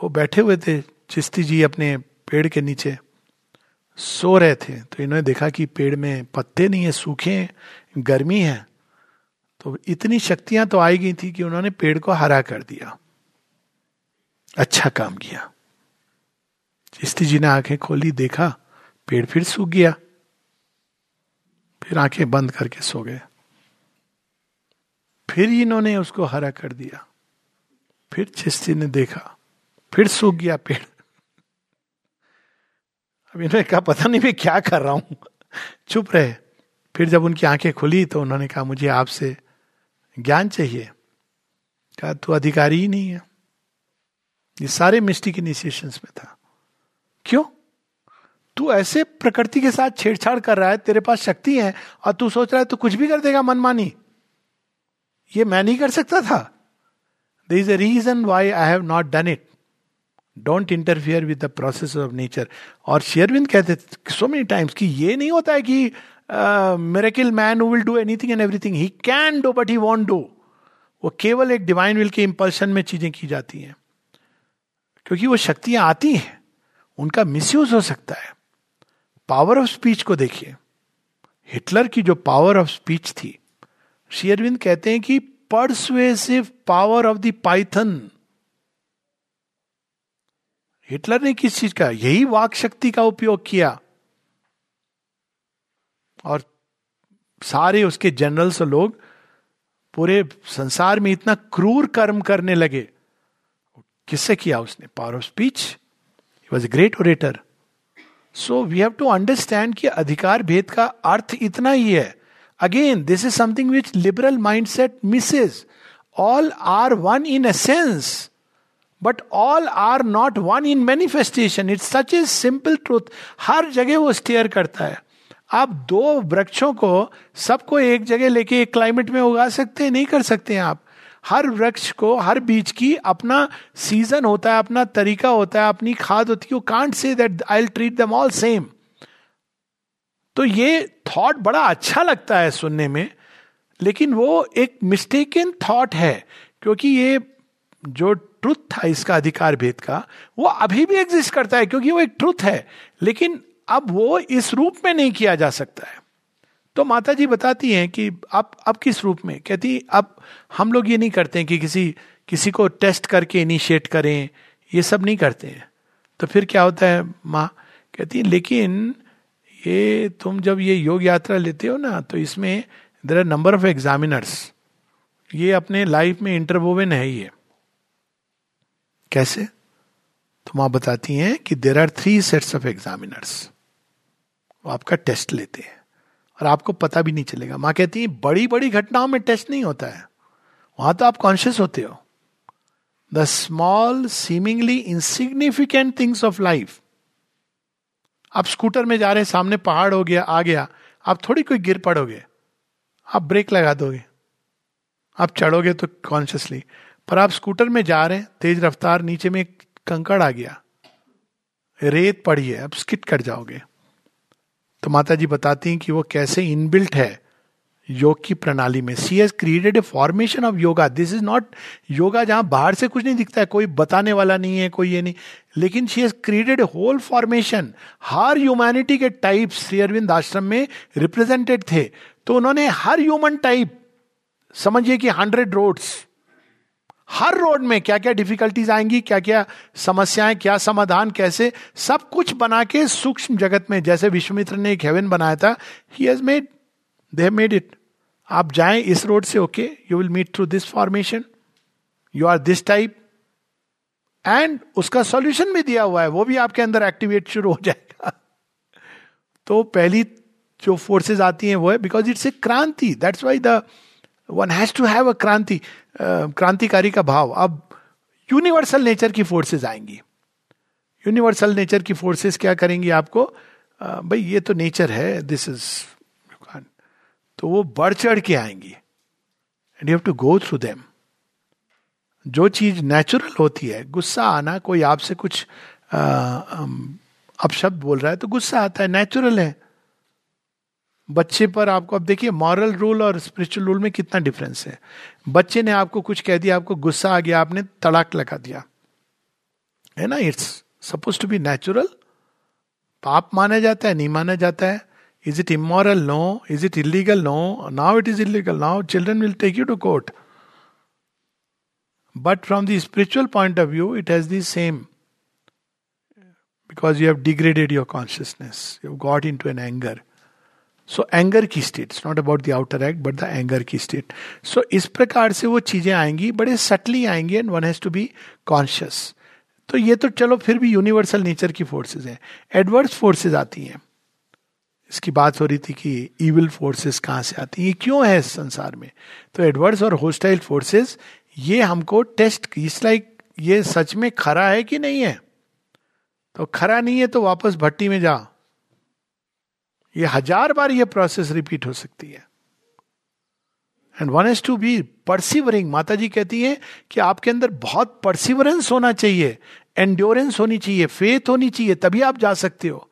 वो बैठे हुए थे, चिश्ती जी अपने पेड़ के नीचे, सो रहे थे। तो इन्होंने देखा कि पेड़ में पत्ते नहीं है, सूखे गर्मी है। तो इतनी शक्तियाँ तो आई गई थी कि उन्होंने पेड़ को हरा कर दिया। अच्छा काम किया। चिश्ती जी ने आँखें खोली, देखा, पेड़ फिर सूख गया। फिर आँखें बंद करके सो गए। फिर इन्होंने उसको हरा कर दिया। फिर चिश्ती ने देखा, फिर सूख गया पेड़। अब इन्होंने कहा, पता नहीं मैं क्या कर रहा हूँ। चुप रहे। फिर जब उनकी आँखें खुली तो उन्होंने कहा, मुझे आपसे ज्ञान चाहिए। कहा, तू अधिकारी ही नहीं है। ये सारे मिस्टिक इनिशिएशन में था। क्यों? तू ऐसे प्रकृति के साथ छेड़छाड़ कर रहा है, तेरे पास शक्ति है, और तू सोच रहा है तू कुछ भी कर देगा मनमानी। ये मैं नहीं कर सकता था। The is a reason why I have not done it don't interfere with the process of nature और शेयरविंद कहते सो मेनी टाइम्स कि ये नहीं होता है कि miracle man will do anything and everything he can do but he won't do वो केवल एक डिवाइन विल के इंपल्शन में चीज़ें की जाती हैं। क्योंकि वो शक्तियाँ आती हैं, उनका मिसयूज हो सकता है। पावर ऑफ़ स्पीच को देखिए। हिटलर की जो पावर ऑफ़ स्पीच थी शेयरविंद कहते हैं कि persuasive power of the python Hitler ने किस चीज़ का? यही वाक शक्ति का उपयोग किया। और सारे उसके जनरल्स और लोग पूरे संसार में इतना क्रूर कर्म करने लगे। किससे किया उसने? Power of speech was a great orator so we have to understand कि अधिकार भेद का अर्थ इतना ही है। Again this is something which liberal mindset misses all are one in essence but all are not one in manifestation it's such is simple truth हर जगह वो स्टेयर करता है। आप दो वृक्षों को सबको एक जगह लेके एक क्लाइमेट में उगा सकते हैं, नहीं कर सकते हैं आप। हर वृक्ष को, हर बीज की अपना सीज़न होता है, अपना तरीका होता है, अपनी खाद होती है। Can't say that I treat them all same तो ये थॉट बड़ा अच्छा लगता है सुनने में, लेकिन वो एक मिस्टेकन थॉट है, क्योंकि ये जो ट्रुथ था इसका, अधिकार भेद का, वो अभी भी एग्जिस्ट करता है, क्योंकि वो एक ट्रुथ है। लेकिन अब वो इस रूप में नहीं किया जा सकता है। तो माता जी बताती हैं कि आप अब किस रूप में? कहती, अब हम लोग ये नहीं करते कि किसी किसी को टेस्ट करके इनिशिएट करें, ये सब नहीं करते हैं। तो फिर क्या होता है माँ? कहती है लेकिन ये तुम जब ये योग यात्रा लेते हो ना तो इसमें there are number of examiners ये अपने लाइफ में इंटरवोवन है ये. कैसे? तो माँ बताती हैं कि there are three sets of examiners वो आपका टेस्ट लेते हैं। और आपको पता भी नहीं चलेगा। माँ कहती है बड़ी बड़ी घटनाओं में टेस्ट नहीं होता है। वहाँ तो आप कॉन्शियस होते हो। The small seemingly insignificant things of life आप स्कूटर में जा रहे सामने पहाड़ हो गया, आ गया, आप थोड़ी कोई गिर पड़ोगे। आप ब्रेक लगा दोगे। आप चढ़ोगे तो कॉन्शियसली पर आप स्कूटर में जा रहे हैं, तेज रफ्तार, नीचे में कंकड़ आ गया। रेत पड़ी है, आप स्किट कर जाओगे। तो माता जी बताती हैं कि वो कैसे इनबिल्ट है योग की प्रणाली में। She has created a formation of yoga this is not yoga जहाँ बाहर से कुछ नहीं दिखता है, कोई बताने वाला नहीं है, कोई ये नहीं। लेकिन she has created a whole formation her humanity के टाइप श्री अरविंद आश्रम में रिप्रेजेंटेड थे। तो उन्होंने हर ह्यूमन टाइप समझिए कि हंड्रेड रोड्स हर रोड में क्या क्या डिफिकल्टीज आएँगी क्या क्या समस्याएँ, क्या समाधान, कैसे सब कुछ बना के सूक्ष्म जगत में, जैसे विश्वमित्र ने एक हेवन बनाया था he has made they made it आप जाएँ इस रोड से okay you will meet through this formation you are this type and उसका सॉल्यूशन भी दिया हुआ है, वो भी आपके अंदर एक्टिवेट शुरू हो जाएगा। तो पहली जो फोर्सेस आती हैं, वो है बिकॉज़ इट्स ए क्रांति that's why the one has to have a क्रांति क्रांतिकारी का भाव। अब यूनिवर्सल नेचर की फोर्सेस आएँगी। यूनिवर्सल नेचर की फोर्सेस क्या करेंगी आपको? भाई, ये तो नेचर है दिस इज़ तो वो बढ़ चढ़ के आएँगी। And you have to go through them जो चीज़ नेचुरल होती है, गुस्सा आना, कोई आपसे कुछ अपशब्द बोल रहा है तो गुस्सा आता है नेचुरल है। बच्चे पर आपको, अब देखिए मॉरल रूल और स्पिरिचुअल रूल में कितना डिफरेंस है। बच्चे ने आपको कुछ कह दिया, आपको गुस्सा आ गया, आपने तड़ाक लगा दिया। है ना? It's suppose to be natural पाप माना जाता है, नहीं माना जाता है। Is it immoral no is it illegal no now it is illegal now children will take you to court but from the spiritual point of view it has the same because you have degraded your consciousness you got into an anger so anger की state not about the outer act but the anger की state so इस प्रकार से वो चीज़ें आएँगी, बड़े subtly आएँगी and one has to be conscious तो ये तो चलो फिर भी यूनिवर्सल नेचर की फोर्सेज हैं. एडवर्स फोर्सेज आती हैं. इसकी बात हो रही थी कि इविल फोर्सेस कहाँ से आती हैं? ये क्यों है इस संसार में? तो एडवर्स और होस्टाइल फोर्सेस ये हमको टेस्ट इस लाइक ये सच में खरा है कि नहीं है? तो खरा नहीं है तो वापस भट्टी में जा। ये हज़ार बार ये प्रोसेस रिपीट हो सकती है। And one has to be persevering माता जी कहती है कि आपके अंदर बहुत परसिवरेंस होना चाहिए एंड्योरेंस होनी चाहिए फेथ होनी चाहिए, तभी आप जा सकते हो।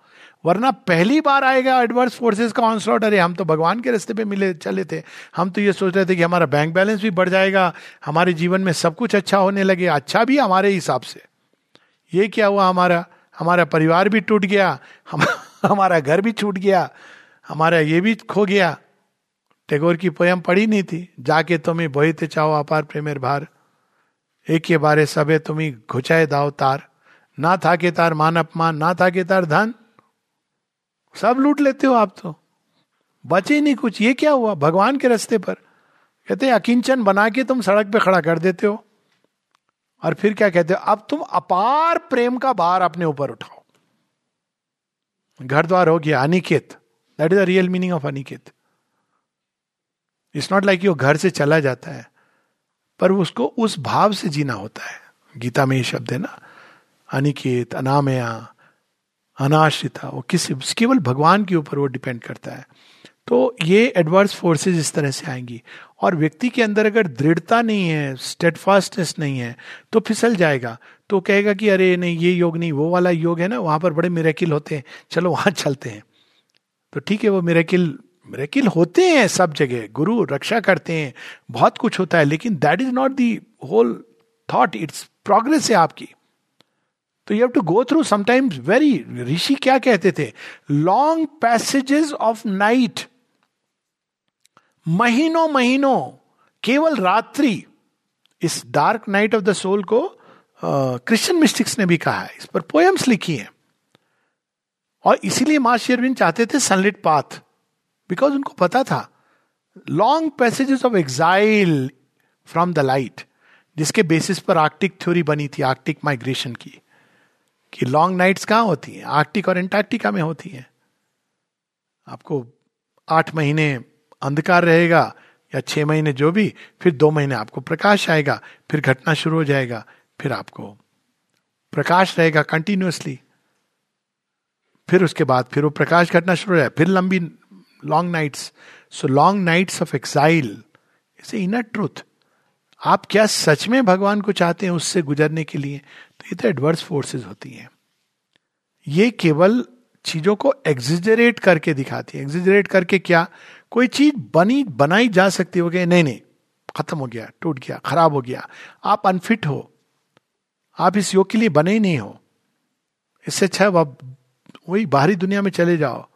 वरना पहली बार आएगा एडवर्स फोर्सेस का ऑनस्लॉट अरे हम तो भगवान के रास्ते पे मिले, चले थे। हम तो ये सोच रहे थे कि हमारा बैंक बैलेंस भी बढ़ जाएगा, हमारे जीवन में सब कुछ अच्छा होने लगे अच्छा भी हमारे हिसाब से। ये क्या हुआ हमारा? हमारा परिवार भी टूट गया, हम हमारा घर भी छूट गया, हमारा ये भी खो गया। टैगोर की पोयम पढ़ी नहीं थी। जाके तुम्हें बोहते चाहो अपार प्रेमेर भार। एक के बारे सबे तुम्हें घुचाए दाव तार। ना था के तार मान अपमान, ना था के तार धन। सब लूट लेते हो आप तो। बचे नहीं कुछ। ये क्या हुआ? भगवान के रास्ते पर। कहते अकिंचन बना के तुम सड़क पे खड़ा कर देते हो। और फिर क्या कहते हो? अब तुम अपार प्रेम का भार अपने ऊपर उठाओ। घर द्वार हो गया Aniket that is the real meaning of Aniket it's not like you घर से चला जाता है पर उसको उस भाव से जीना होता है गीता में ये शब्द है ना अनिकेत अनामया अनाश्रिता वो किस केवल भगवान के ऊपर वो डिपेंड करता है तो ये एडवर्स फोर्सेस इस तरह से आएँगी और व्यक्ति के अंदर अगर दृढ़ता नहीं है स्टेटफास्टनेस नहीं है तो फिसल जाएगा तो कहेगा कि, अरे, नहीं, ये योग नहीं, वो वाला योग है ना, वहाँ पर बड़े मेरेकिल होते हैं। चलो, वहाँ चलते हैं। तो ठीक है, वो मेरेकिल मेरेकिल होते हैं सब जगह। गुरु रक्षा करते हैं, बहुत कुछ होता है, लेकिन that is not the whole thought it's progress है आपकी। तो you have to go through sometimes very ऋषि क्या कहते थे? लॉन्ग पैसेजेस ऑफ़ नाइट महीनों महीनों केवल रात्रि। इस dark night of the soul को क्रिश्चियन मिस्टिक्स ने भी कहा है, इस पर पोएम्स लिखी हैं। और इसीलिए माँ शेरविन चाहते थे सनलिट पाथ बिकॉज़ उनको पता था long passages of exile from the light जिसके बेसिस पर आर्कटिक थ्योरी बनी थी आर्कटिक माइग्रेशन की, कि लॉन्ग नाइट्स कहाँ होती हैं? आर्कटिक और एंटार्क्टिका में होती हैं। आपको आठ महीने अंधकार रहेगा, या छह महीने जो भी, फिर दो महीने आपको प्रकाश आएगा, फिर घटना शुरू हो जाएगा फिर आपको। प्रकाश रहेगा कंटिन्यूसली फिर उसके बाद, फिर वो प्रकाश घटना शुरू हो जाए, फिर लंबी long nights so long nights of exile it's inner truth आप क्या सच में भगवान को चाहते हैं उससे गुजरने के लिए? तो ये तो एडवर्स फोर्सेस होती हैं। ये केवल चीज़ों को एग्जिजरेट करके दिखाती है। एग्जिजरेट करके क्या? कोई चीज़ बनी, बनाई जा सकती हो। गई नहीं नहीं, खत्म हो गया, टूट गया, खराब हो गया। आप अनफिट हो। आप इस योग के लिए बने ही नहीं हो। इससे अच्छा आप वही बाहरी दुनिया में चले जाओ।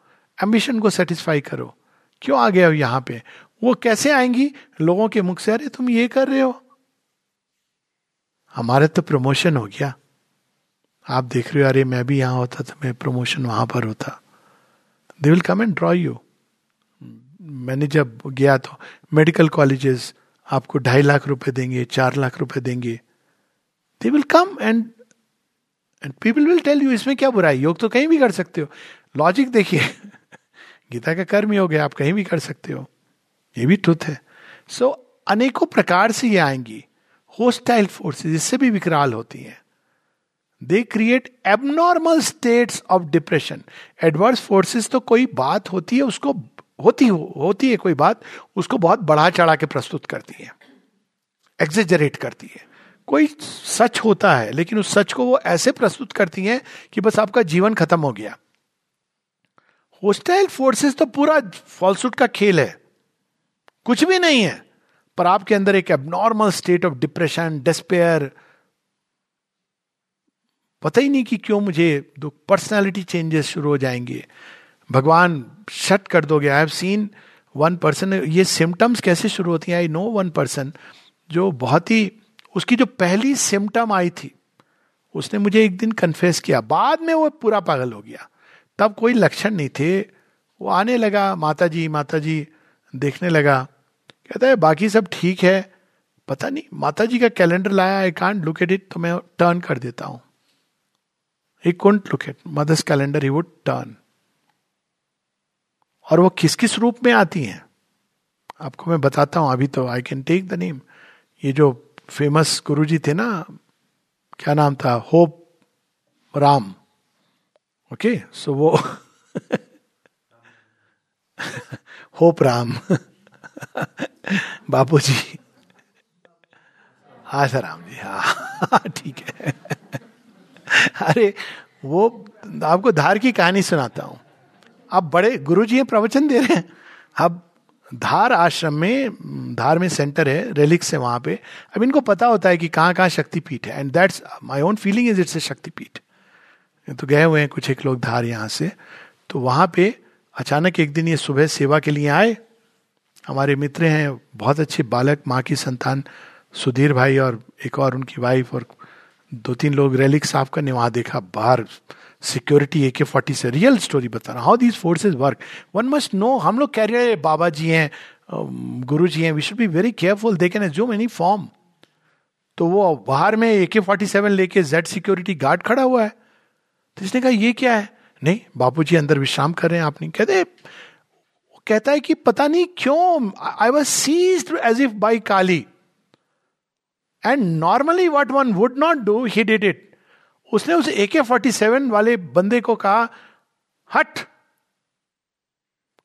एम्बिशन को सेटिस्फाई करो। क्यों आ गए हो यहाँ पे? वो कैसे आएँगी? लोगों के मुख से, अरे, तुम ये कर रहे हो? हमारे तो प्रमोशन हो गया। आप देख रहे हो, अरे, मैं भी यहाँ होता तो मैं प्रमोशन वहाँ पर होता। They will come and draw you मैंने जब गया तो मेडिकल कॉलेजेस आपको ढाई लाख रुपए देंगे, चार लाख रुपए देंगे। They will come and and people will tell you इसमें क्या बुराई? योग तो कहीं भी कर सकते हो. लॉजिक देखिए गीता का कर्म योग है आप कहीं भी कर सकते हो। ये भी ट्रुथ है। सो so, अनेकों प्रकार से ये आएँगी। होस्टाइल फोर्सेस इससे भी विकराल होती हैं। They create abnormal states of depression adverse forces तो कोई बात होती है उसको होती हो, होती है कोई बात उसको बहुत बढ़ा चढ़ा के प्रस्तुत करती है। एग्जेजरेट करती है। कोई सच होता है, लेकिन उस सच को वो ऐसे प्रस्तुत करती हैं कि बस आपका जीवन खत्म हो गया। होस्टाइल फोर्सेस तो पूरा फॉल्सूट का खेल है। कुछ भी नहीं है, पर आपके अंदर एक abnormal state of depression despair पता ही नहीं कि क्यों मुझे दो पर्सनैलिटी चेंजेस शुरू हो जाएँगे। भगवान शट कर दोगे। I have seen one person ये सिम्टम्स कैसे शुरू होती हैं? आई नो वन पर्सन जो बहुत ही उसकी जो पहली सिम्टम आई थी, उसने मुझे एक दिन कन्फेस किया। बाद में वो पूरा पागल हो गया। तब कोई लक्षण नहीं थे। वो आने लगा माता जी माता जी देखने लगा। कहता है, बाकी सब ठीक है? पता नहीं माता जी का कैलेंडर लाया I can't look at it तो मैं टर्न कर देता हूँ। He can't look at mother's calendar he would turn और वो किस किस रूप में आती हैं? आपको मैं बताता हूँ, अभी तो I can take the name ये जो फ़ेमस गुरुजी थे ना, क्या नाम था? होप राम। ओके सो वो होप राम। बापू जी हाँ सर, राम जी हाँ ठीक है। अरे, वो आपको धार की कहानी सुनाता हूँ। आप बड़े गुरु जी प्रवचन दे रहे हैं। अब धार आश्रम में, धार में सेंटर है रेलिक्स है वहाँ पे। अब इनको पता होता है कि कहाँ कहाँ शक्तिपीठ है। And that's my own feeling is it's a शक्तिपीठ। तो गए हुए हैं कुछ एक लोग धार यहाँ से। तो वहाँ पे अचानक एक दिन ये सुबह सेवा के लिए आए। हमारे मित्र हैं, बहुत अच्छे बालक, माँ की संतान, सुधीर भाई और एक और उनकी वाइफ और दो तीन लोग रेलिक साहब का ने वहाँ देखा, बाहर सिक्योरिटी ए के फोर्टी से रियल स्टोरी बता रहा how these forces work one must know हम लोग कह रहे हैं बाबा जी हैं गुरु जी हैं we should be very careful they can assume any form तो वो बाहर में ए के फोर्टी सेवन लेके जेड सिक्योरिटी गार्ड खड़ा हुआ है। तो इसने कहा, ये क्या है? नहीं बापू जी अंदर विश्राम कर रहे हैं आप नहीं कहते कहता है कि पता नहीं क्यों I was seized as if by Kali and normally what one would not do he did it उसने उस ए के फोर्टी सेवन वाले बंदे को कहा, हट!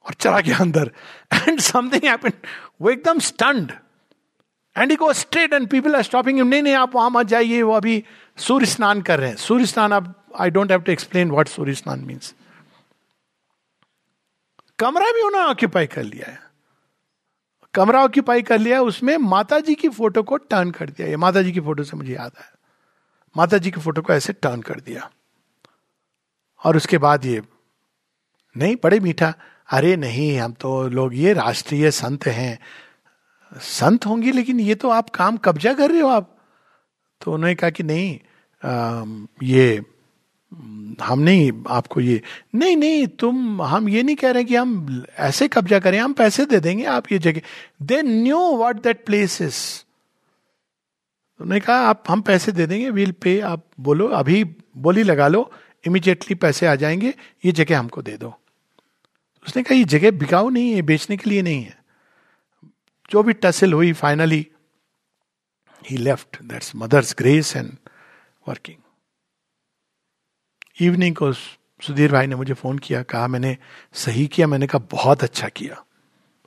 और चला गया अंदर। एंड समथिंग हैपन वो एकदम stunned and he go straight and people are stopping नहीं नहीं, आप वहाँ मत जाइए, वो अभी सूर्य स्नान कर रहे हैं। सूर्य स्नान, अब I don't have to explain what सूर्य स्नान मीन्स कमरा भी उन्होंने ऑक्यूपाई कर लिया है। कमरा ऑक्यूपाई कर लिया, उसमें माता जी की फ़ोटो को टर्न कर दिया। ये माता जी की फ़ोटो से मुझे याद है माता जी की फ़ोटो को ऐसे टर्न कर दिया। और उसके बाद ये नहीं बड़े मीठा अरे नहीं हम तो लोग ये राष्ट्रीय संत हैं। संत होंगे लेकिन ये तो आप काम कब्जा कर रहे हो आप। तो उन्होंने कहा कि नहीं आ, ये हम नहीं आपको ये नहीं नहीं तुम हम ये नहीं कह रहे कि हम ऐसे कब्जा करें हम पैसे दे देंगे आप ये जगह। They knew what that place is उन्होंने कहा, आप, हम पैसे दे देंगे वील पे आप बोलो, अभी बोली लगा लो इमिजिएटली पैसे आ जाएँगे, ये जगह हमको दे दो। उसने कहा, ये जगह बिकाऊ नहीं है, बेचने के लिए नहीं है। जो भी टसल हुई finally he left that's mother's grace and working evening को सुधीर भाई ने मुझे फ़ोन किया, कहा, मैंने सही किया, मैंने कहा, बहुत अच्छा किया।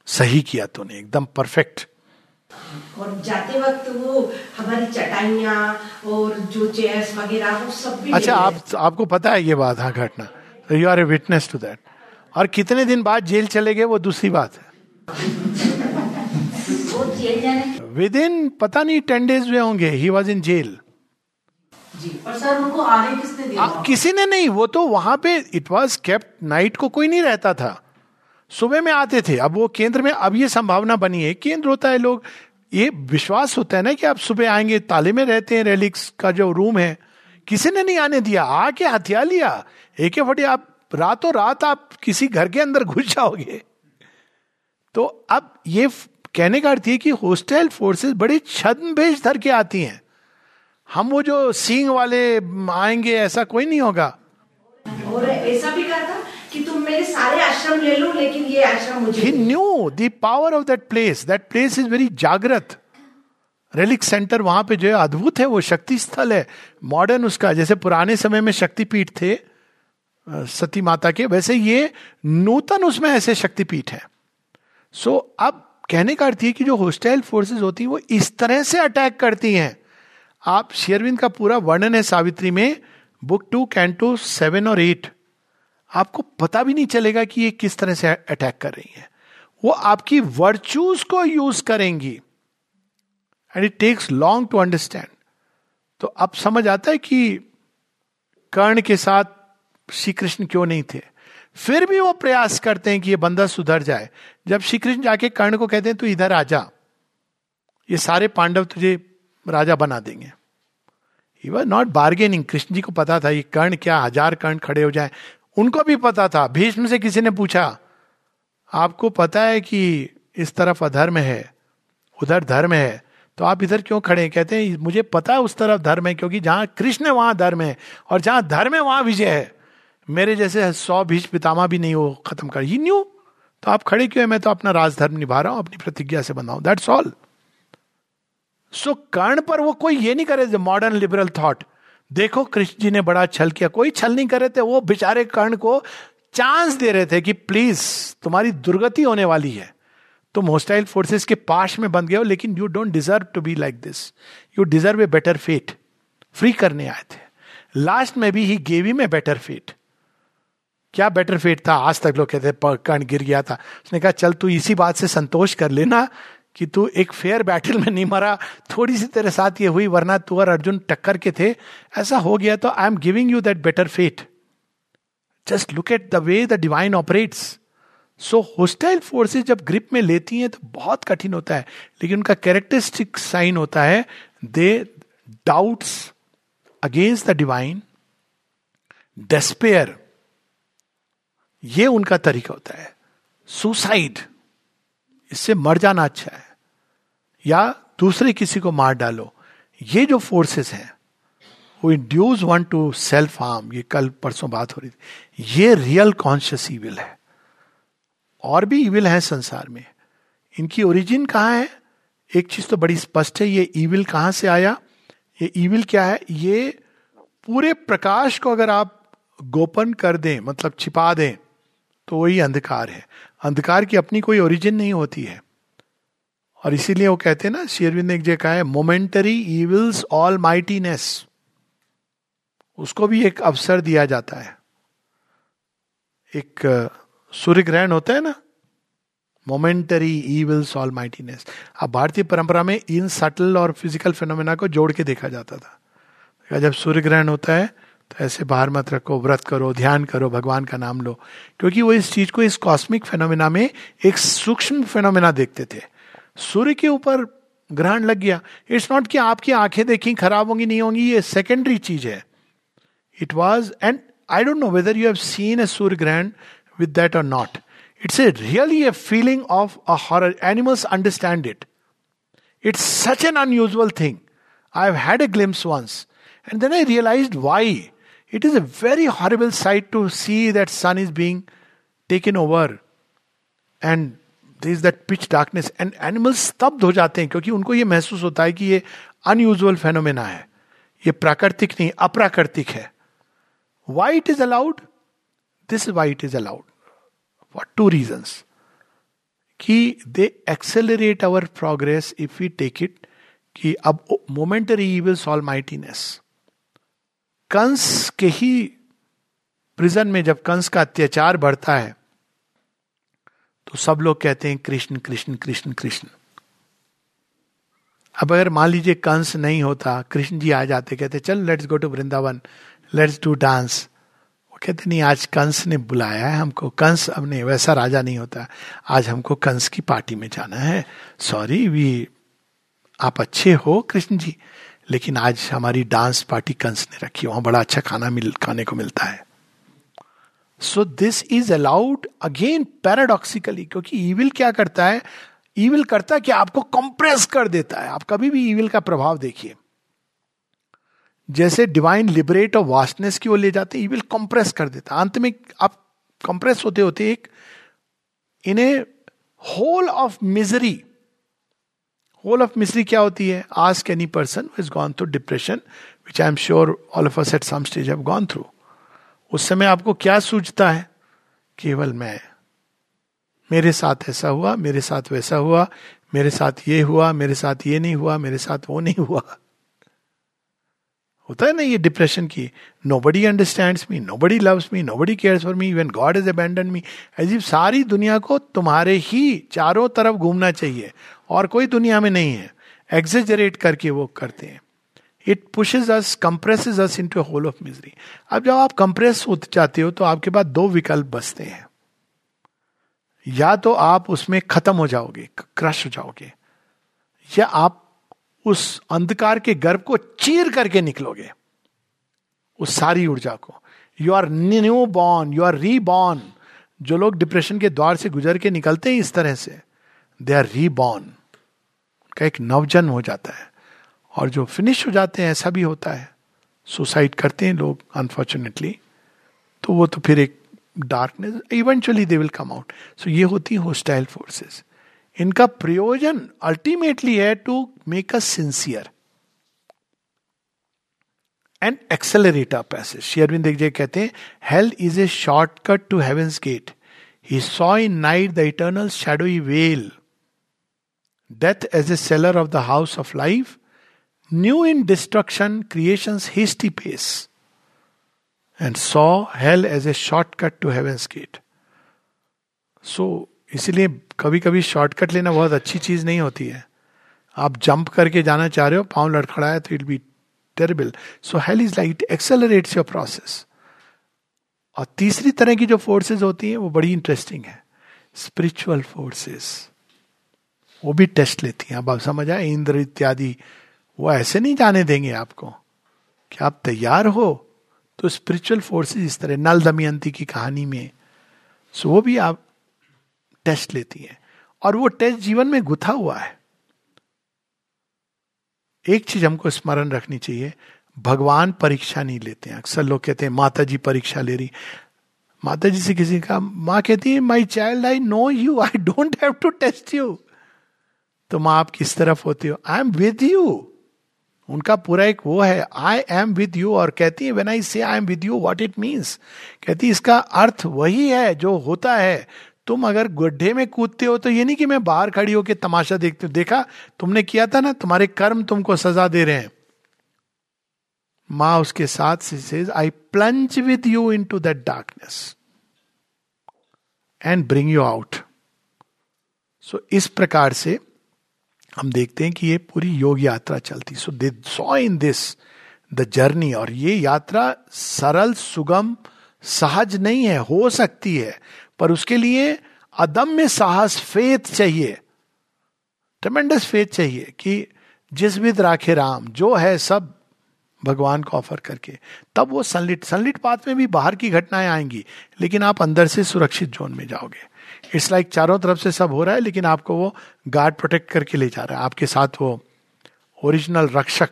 सही किया तूने, एकदम परफेक्ट और जाते वक्त वो हमारी चटाइया और जो चेयर्स वगैरह वो सब भी अच्छा आप आपको पता है ये बात हाँ घटना। You are a witness to that और कितने दिन बाद जेल चले गए वो दूसरी बात है। विद इन पता नहीं टेन डेज़ में होंगे। ही वॉज़ इन जेल पर सर उनको आने किसने दिया? किसी ने नहीं वो तो वहाँ पे इट वॉज़ केप्ट नाइट को कोई नहीं रहता था। सुबह में आते थे, अब वो केंद्र में, अब ये संभावना बनी है, केंद्र होता है लोग, ये विश्वास होता है ना कि आप सुबह आएँगे, ताले में रहते हैं रेलिक्स का जो रूम है, किसी ने नहीं आने दिया, आके हथियार लिया, एक फटे आप, रातों रात आप किसी घर के अंदर घुस जाओगे। तो अब ये कहने का अर्थ है कि होस्टाइल फोर्सेस बड़े छद्म भेज धर के आती हैं। हम वो जो सींग वाले आएँगे, ऐसा कोई नहीं होगा। और ऐसा भी कहा था कि तुम मेरे सारे आश्रम ले लो लेकिन ये आश्रम मुझे ही knew the power of that place that place is very जागृत। रेलिक सेंटर वहाँ पे जो है अद्भुत है वो शक्ति स्थल है। मॉडर्न उसका जैसे पुराने समय में शक्तिपीठ थे सती माता के वैसे ये नूतन उसमें ऐसे शक्तिपीठ है। सो so, अब कहने का अर्थ है कि जो होस्टाइल फोर्सेस होती हैं वो इस तरह से अटैक करती हैं। आप शेयरविंद का पूरा वर्णन है सावित्री में बुक टू कैंटो सेवन और एट आपको पता भी नहीं चलेगा कि ये किस तरह से अटैक कर रही है। वो आपकी वर्चूज को यूज़ करेंगी। And it takes long to understand तो अब समझ आता है कि कर्ण के साथ श्री कृष्ण क्यों नहीं थे? फिर भी वो प्रयास करते हैं कि ये बंदा सुधर जाए। जब श्री कृष्ण जाके कर्ण को कहते हैं, तू इधर आ जा। ये सारे पांडव तुझे राजा बना देंगे. He was not bargaining Krishna ji को पता था ये कर्ण क्या, हज़ार कर्ण खड़े हो जाए। उनको भी पता था। भीष्म से किसी ने पूछा, आपको पता है कि इस तरफ़ अधर्म है? उधर धर्म है? तो आप इधर क्यों खड़े कहते हैं, मुझे पता है उस तरफ़ धर्म है, क्योंकि जहाँ कृष्ण है, वहाँ धर्म है, और जहाँ धर्म है, वहाँ विजय है। मेरे जैसे सौ भीष पितामा भी नहीं वो खत्म कर। He knew? तो आप खड़े क्यों है? मैं तो अपना राजधर्म निभा रहा हूँ, अपनी प्रतिज्ञा से बनाऊ दैट्स ऑल सो कर्ण पर वो कोई ये नहीं करे मॉडर्न लिबरल थॉट देखो, कृष्ण जी ने बड़ा छल किया। कोई छल नहीं कर रहे थे, वो बेचारे कर्ण को चांस दे रहे थे कि प्लीज़ तुम्हारी दुर्गति होने वाली है। तुम होस्टाइल फोर्सेस के पास में बन गए हो, लेकिन you don't deserve to be like this you deserve a better fate free करने आए थे। लास्ट में भी ही गेवी में बेटर फेट क्या बेटर फेट था? आज तक लोग कहते कर्ण गिर गया था। उसने कहा, चल तू इसी बात से संतोष कर लेना कि तू एक फेयर बैटल में नहीं मरा, थोड़ी सी तेरे साथ ये हुई, वरना तू और अर्जुन टक्कर के थे। ऐसा हो गया तो I am giving you that better fate just look at the way the divine operates so hostile forces जब ग्रिप में लेती हैं तो बहुत कठिन होता है। लेकिन उनका कैरेक्टरिस्टिक साइन होता है they doubts against the divine despair ये उनका तरीका होता है। सुसाइड इससे मर जाना अच्छा है, या दूसरे किसी को मार डालो। ये जो फोर्सेस हैं, वो induce one to self harm ये कल परसों बात हो रही थी। ये रियल कॉन्शियस ईविल है। और भी इविल है संसार में। इनकी ओरिजिन कहाँ है? एक चीज़ तो बड़ी स्पष्ट है, ये ईविल कहाँ से आया? ये ईविल क्या है? ये पूरे प्रकाश को अगर आप गोपन कर दें मतलब छिपा दें तो वही अंधकार है। अंधकार की अपनी कोई ओरिजिन नहीं होती है। और इसीलिए वो कहते हैं ना शेरविंद ने एक जगह कहा है मोमेंटरी ईविल्स ऑल माइटीनेस उसको भी एक अवसर दिया जाता है। एक सूर्य ग्रहण होता है ना मोमेंटरी ईविल्स ऑल माइटीनेस अब भारतीय परंपरा में इन सटल और फ़िज़िकल फिनोमेना को जोड़ के देखा जाता था। जब सूर्य ग्रहण होता है तो ऐसे बाहर मत रखो, व्रत करो, ध्यान करो, भगवान का नाम लो। क्योंकि वो इस चीज़ को, इस कॉस्मिक फेनोमिना में एक सूक्ष्म फेनोमिना देखते थे। सूर्य के ऊपर ग्रहण लग गया। इट्स नॉट कि आपकी आँखें देखी, खराब होंगी, नहीं होंगी, ये सेकेंडरी चीज़ है। It was and I don't know whether you have seen a सूर्य ग्रहण विद दैट और not it's a really a feeling of a horror animals understand it it's such an unusual thing I have had a glimpse once and then I realise why It is a very horrible sight to see that sun is being taken over and there is that pitch darkness and animals स्तब्ध हो जाते हैं क्योंकि उनको ये महसूस होता है कि ये अनयूजल फेनोमेना है। ये प्राकृतिक नहीं, अप्राकृतिक है। Why it is allowed this why it is allowed for two reasons कि they accelerate our progress if you take it कि अब momentary evil solve mightiness Kamsa के ही प्रिजन में जब कंस का अत्याचार बढ़ता है तो सब लोग कहते हैं, कृष्ण कृष्ण कृष्ण कृष्ण. अब अगर मान लीजिए कंस नहीं होता, कृष्ण जी आ जाते, कहते, चल let's go to Vrindavan let's do dance वो कहते, नहीं, आज कंस ने बुलाया है हमको, कंस अब नहीं, वैसा राजा नहीं होता, आज हमको कंस की पार्टी में जाना है सॉरी वी आप अच्छे हो, कृष्ण जी. लेकिन आज हमारी डांस पार्टी कंस ने रखी वहाँ बड़ा अच्छा खाना मिल, खाने को मिलता है। So this is allowed again paradoxically क्योंकि ईविल क्या करता है? ईविल करता है कि आपको कंप्रेस कर देता है। आप कभी भी ईविल का प्रभाव देखिए। जैसे डिवाइन लिबरेट और वास्टनेस की ओर ले जाते हैं ईविल कंप्रेस कर देता है। अंत में आप कंप्रेस होते होते एक in a hole of misery hole of misery क्या होती है ask any person is gone through depression which I am sure all of us at some stage have gone through उस समय आपको क्या सूझता है? केवल मैं। मेरे साथ ऐसा हुआ, मेरे साथ वैसा हुआ, मेरे साथ ये हुआ, मेरे साथ ये नहीं हुआ, मेरे साथ वो नहीं हुआ। होता है ना ये डिप्रेशन की nobody understand me nobody loves me nobody cares for me even God is abandon me as if सारी दुनिया को तुम्हारे ही चारों तरफ़ घूमना चाहिए। और कोई दुनिया में नहीं है। एग्जेजरेट करके वो करते हैं। It pushes us compresses us into hole of misery अब जब आप कंप्रेस हो जाते हो तो आपके पास दो विकल्प बचते हैं। या तो आप उसमें खत्म हो जाओगे, क्रश हो जाओगे, या आप उस अंधकार के गर्भ को चीर करके निकलोगे, उस सारी ऊर्जा को। You are new born you are reborn जो लोग डिप्रेशन के द्वार से गुजर के निकलते हैं इस तरह से दे आर री रीबॉर्न उनका एक नवजन्म हो जाता है। और जो फिनिश हो जाते हैं, ऐसा भी होता है। सुसाइड करते हैं लोग अनफॉर्चुनेटली तो वो तो फिर एक darkness eventually they will come out so ये होती है होस्टाइल फोर्सेस इनका प्रयोजन अल्टीमेटली है to make a sincere and accelerate a passage शेयरविंद देखिए कहते हैं hell is a shortcut to heavens gate he saw in night the eternal shadowy veil death as a cellar of the house of life new in destruction creation hasty pace and saw hell as a shortcut to heavens gate so इसीलिए कभी कभी shortcut लेना बहुत अच्छी चीज़ नहीं होती है। आप जंप करके जाना चाह रहे हो, पाँव है तो it be terrible so hell is like accelerates your process और तीसरी तरह की जो फोर्सेस होती हैं, वो बड़ी इंटरेस्टिंग है। स्पिरिचुअल फोर्सेस वो भी टेस्ट लेती हैं। अब आप समझ आए, इंद्र इत्यादि, वो ऐसे नहीं जाने देंगे आपको कि आप तैयार हो तो स्पिरिचुअल फोर्सेस इस तरह, नल दमयंती की कहानी में, सो वो भी आप टेस्ट लेती हैं। और वो टेस्ट जीवन में गुथा हुआ है। एक चीज़ हमको स्मरण रखनी चाहिए, भगवान परीक्षा नहीं लेते हैं। अक्सर लोग कहते हैं माता जी परीक्षा ले रही। माता जी से किसी का, माँ कहती है my child I know you I don't have to test you तो माँ आप किस तरफ़ होती हो? आई एम विद यू उनका पूरा एक वो है आई एम विद यू और कहती है when I say I am with you what it means कहती इसका अर्थ वही है जो होता है। तुम अगर गड्ढे में कूदते हो तो ये नहीं कि मैं बाहर खड़ी होकर तमाशा देखती हूँ। देखा, तुमने किया था ना, तुम्हारे कर्म तुमको सजा दे रहे हैं। माँ उसके साथ से I plunge with you into that darkness and bring you out so इस प्रकार से हम देखते हैं कि ये पूरी योग यात्रा चलती। So they saw in this the journey और ये यात्रा सरल, सुगम, सहज नहीं है, हो सकती है, पर उसके लिए अदम्य साहस फेत चाहिए। ट्रमेंडस फेथ चाहिए कि जिस विद राखे राम, जो है सब भगवान को ऑफ़र करके, तब वो सनलिट सनलिट पाथ में भी बाहर की घटनाएँ आएँगी, लेकिन आप अंदर से सुरक्षित जोन में जाओगे। इट्स लाइक like चारों तरफ़ से सब हो रहा है, लेकिन आपको वो गार्ड प्रोटेक्ट करके ले जा रहा है। आपके साथ वो ओरिजिनल रक्षक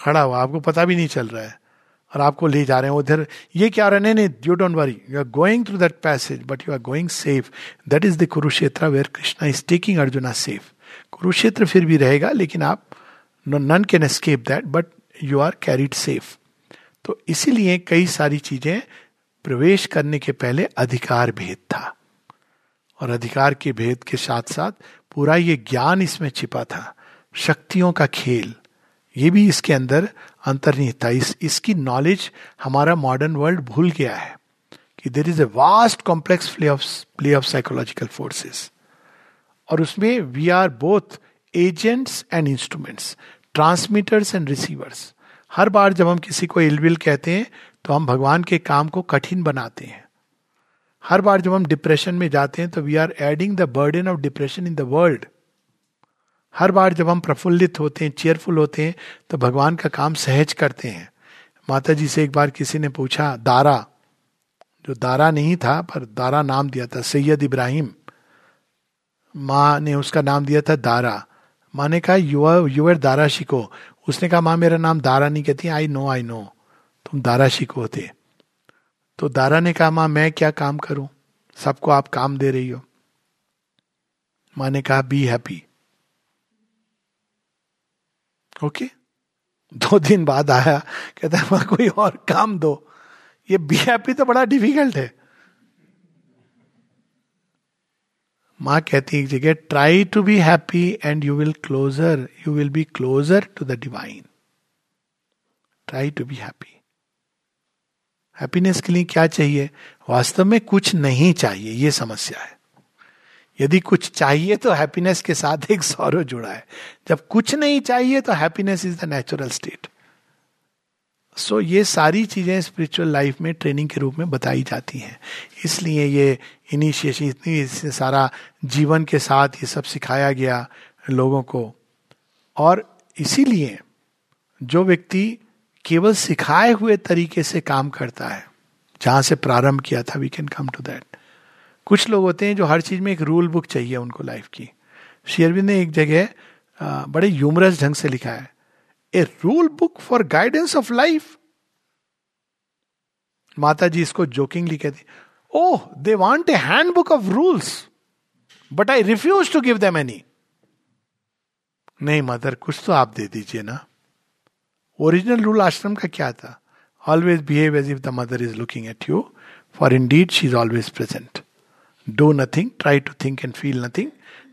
खड़ा हुआ आपको पता भी नहीं चल रहा है। और आपको ले जा रहे हैं। उधर ये क्या रहा नहीं नहीं you don't worry you are going through that passage but you are going safe that is the Kurukshetra where Krishna is taking Arjuna safe Kurukshetra फिर भी रहेगा, लेकिन आप none can escape that but you are carried safe तो इसीलिए कई सारी चीज़ें प्रवेश करने के पहले अधिकार भेद था। और अधिकार के भेद के साथ साथ पूरा ये ज्ञान इसमें छिपा था। शक्तियों का खेल। ये भी इसके अंदर अंतर्निहित था। इस, इसकी नॉलेज हमारा मॉडर्न वर्ल्ड भूल गया है कि there is a vast complex play of play of psychological forces और उसमें we are both agents and instruments transmitters and receivers हर बार जब हम किसी को इलविल कहते हैं तो हम भगवान के काम को कठिन बनाते हैं। हर बार जब हम डिप्रेशन में जाते हैं तो we are adding the burden of depression in the world हर बार जब हम प्रफुल्लित होते हैं चेयरफुल होते हैं तो भगवान का काम सहज करते हैं। माता जी से एक बार किसी ने पूछा, दारा, जो दारा नहीं था, पर दारा नाम दिया था, सैयद इब्राहिम। माँ ने उसका नाम दिया था दारा। माँ ने कहा युवा युवर दारा शिको। उसने कहा, माँ, मेरा नाम दारा नहीं कहती आई नो आई नो तुम दारा शिको थे। तो दारा ने कहा, माँ, मैं क्या काम करूँ? सबको आप काम दे रही हो. माँ ने कहा, बी हैप्पी. ओके? दो दिन बाद आया, कहता है, माँ, कोई और काम दो। ये बी हैप्पी तो बड़ा डिफ़िकल्ट है. माँ कहती है एक जगह try to be happy and you will closer you will be closer to the divine try to be happy happiness के लिए क्या चाहिए? वास्तव में कुछ नहीं चाहिए, ये समस्या है। यदि कुछ चाहिए तो हैप्पीनेस के साथ एक सौरव जुड़ा है। जब कुछ नहीं चाहिए तो happiness is the natural state so ये सारी चीज़ें स्पिरिचुअल लाइफ में ट्रेनिंग के रूप में बताई जाती हैं। इसलिए ये इनिशिएशन इतनी सारा जीवन के साथ ये सब सिखाया गया लोगों को। और इसीलिए जो व्यक्ति केवल सिखाए हुए तरीके से काम करता है। जहाँ से प्रारंभ किया था we can come to that कुछ लोग होते हैं जो हर चीज़ में एक रूल बुक चाहिए उनको लाइफ की। शेयरविंद ने एक जगह बड़े यूमरस ढंग से लिखा है। A rule book for guidance of life Mata ji इसको जोकिंगली कहती ओह they want a hand book of rules but I refuse to give them any नहीं मदर कुछ तो आप दे दीजिए ना। ओरिजिनल रूल आश्रम का क्या था always behave as if the mother is looking at you for indeed she is always present do nothing try to think and feel nothing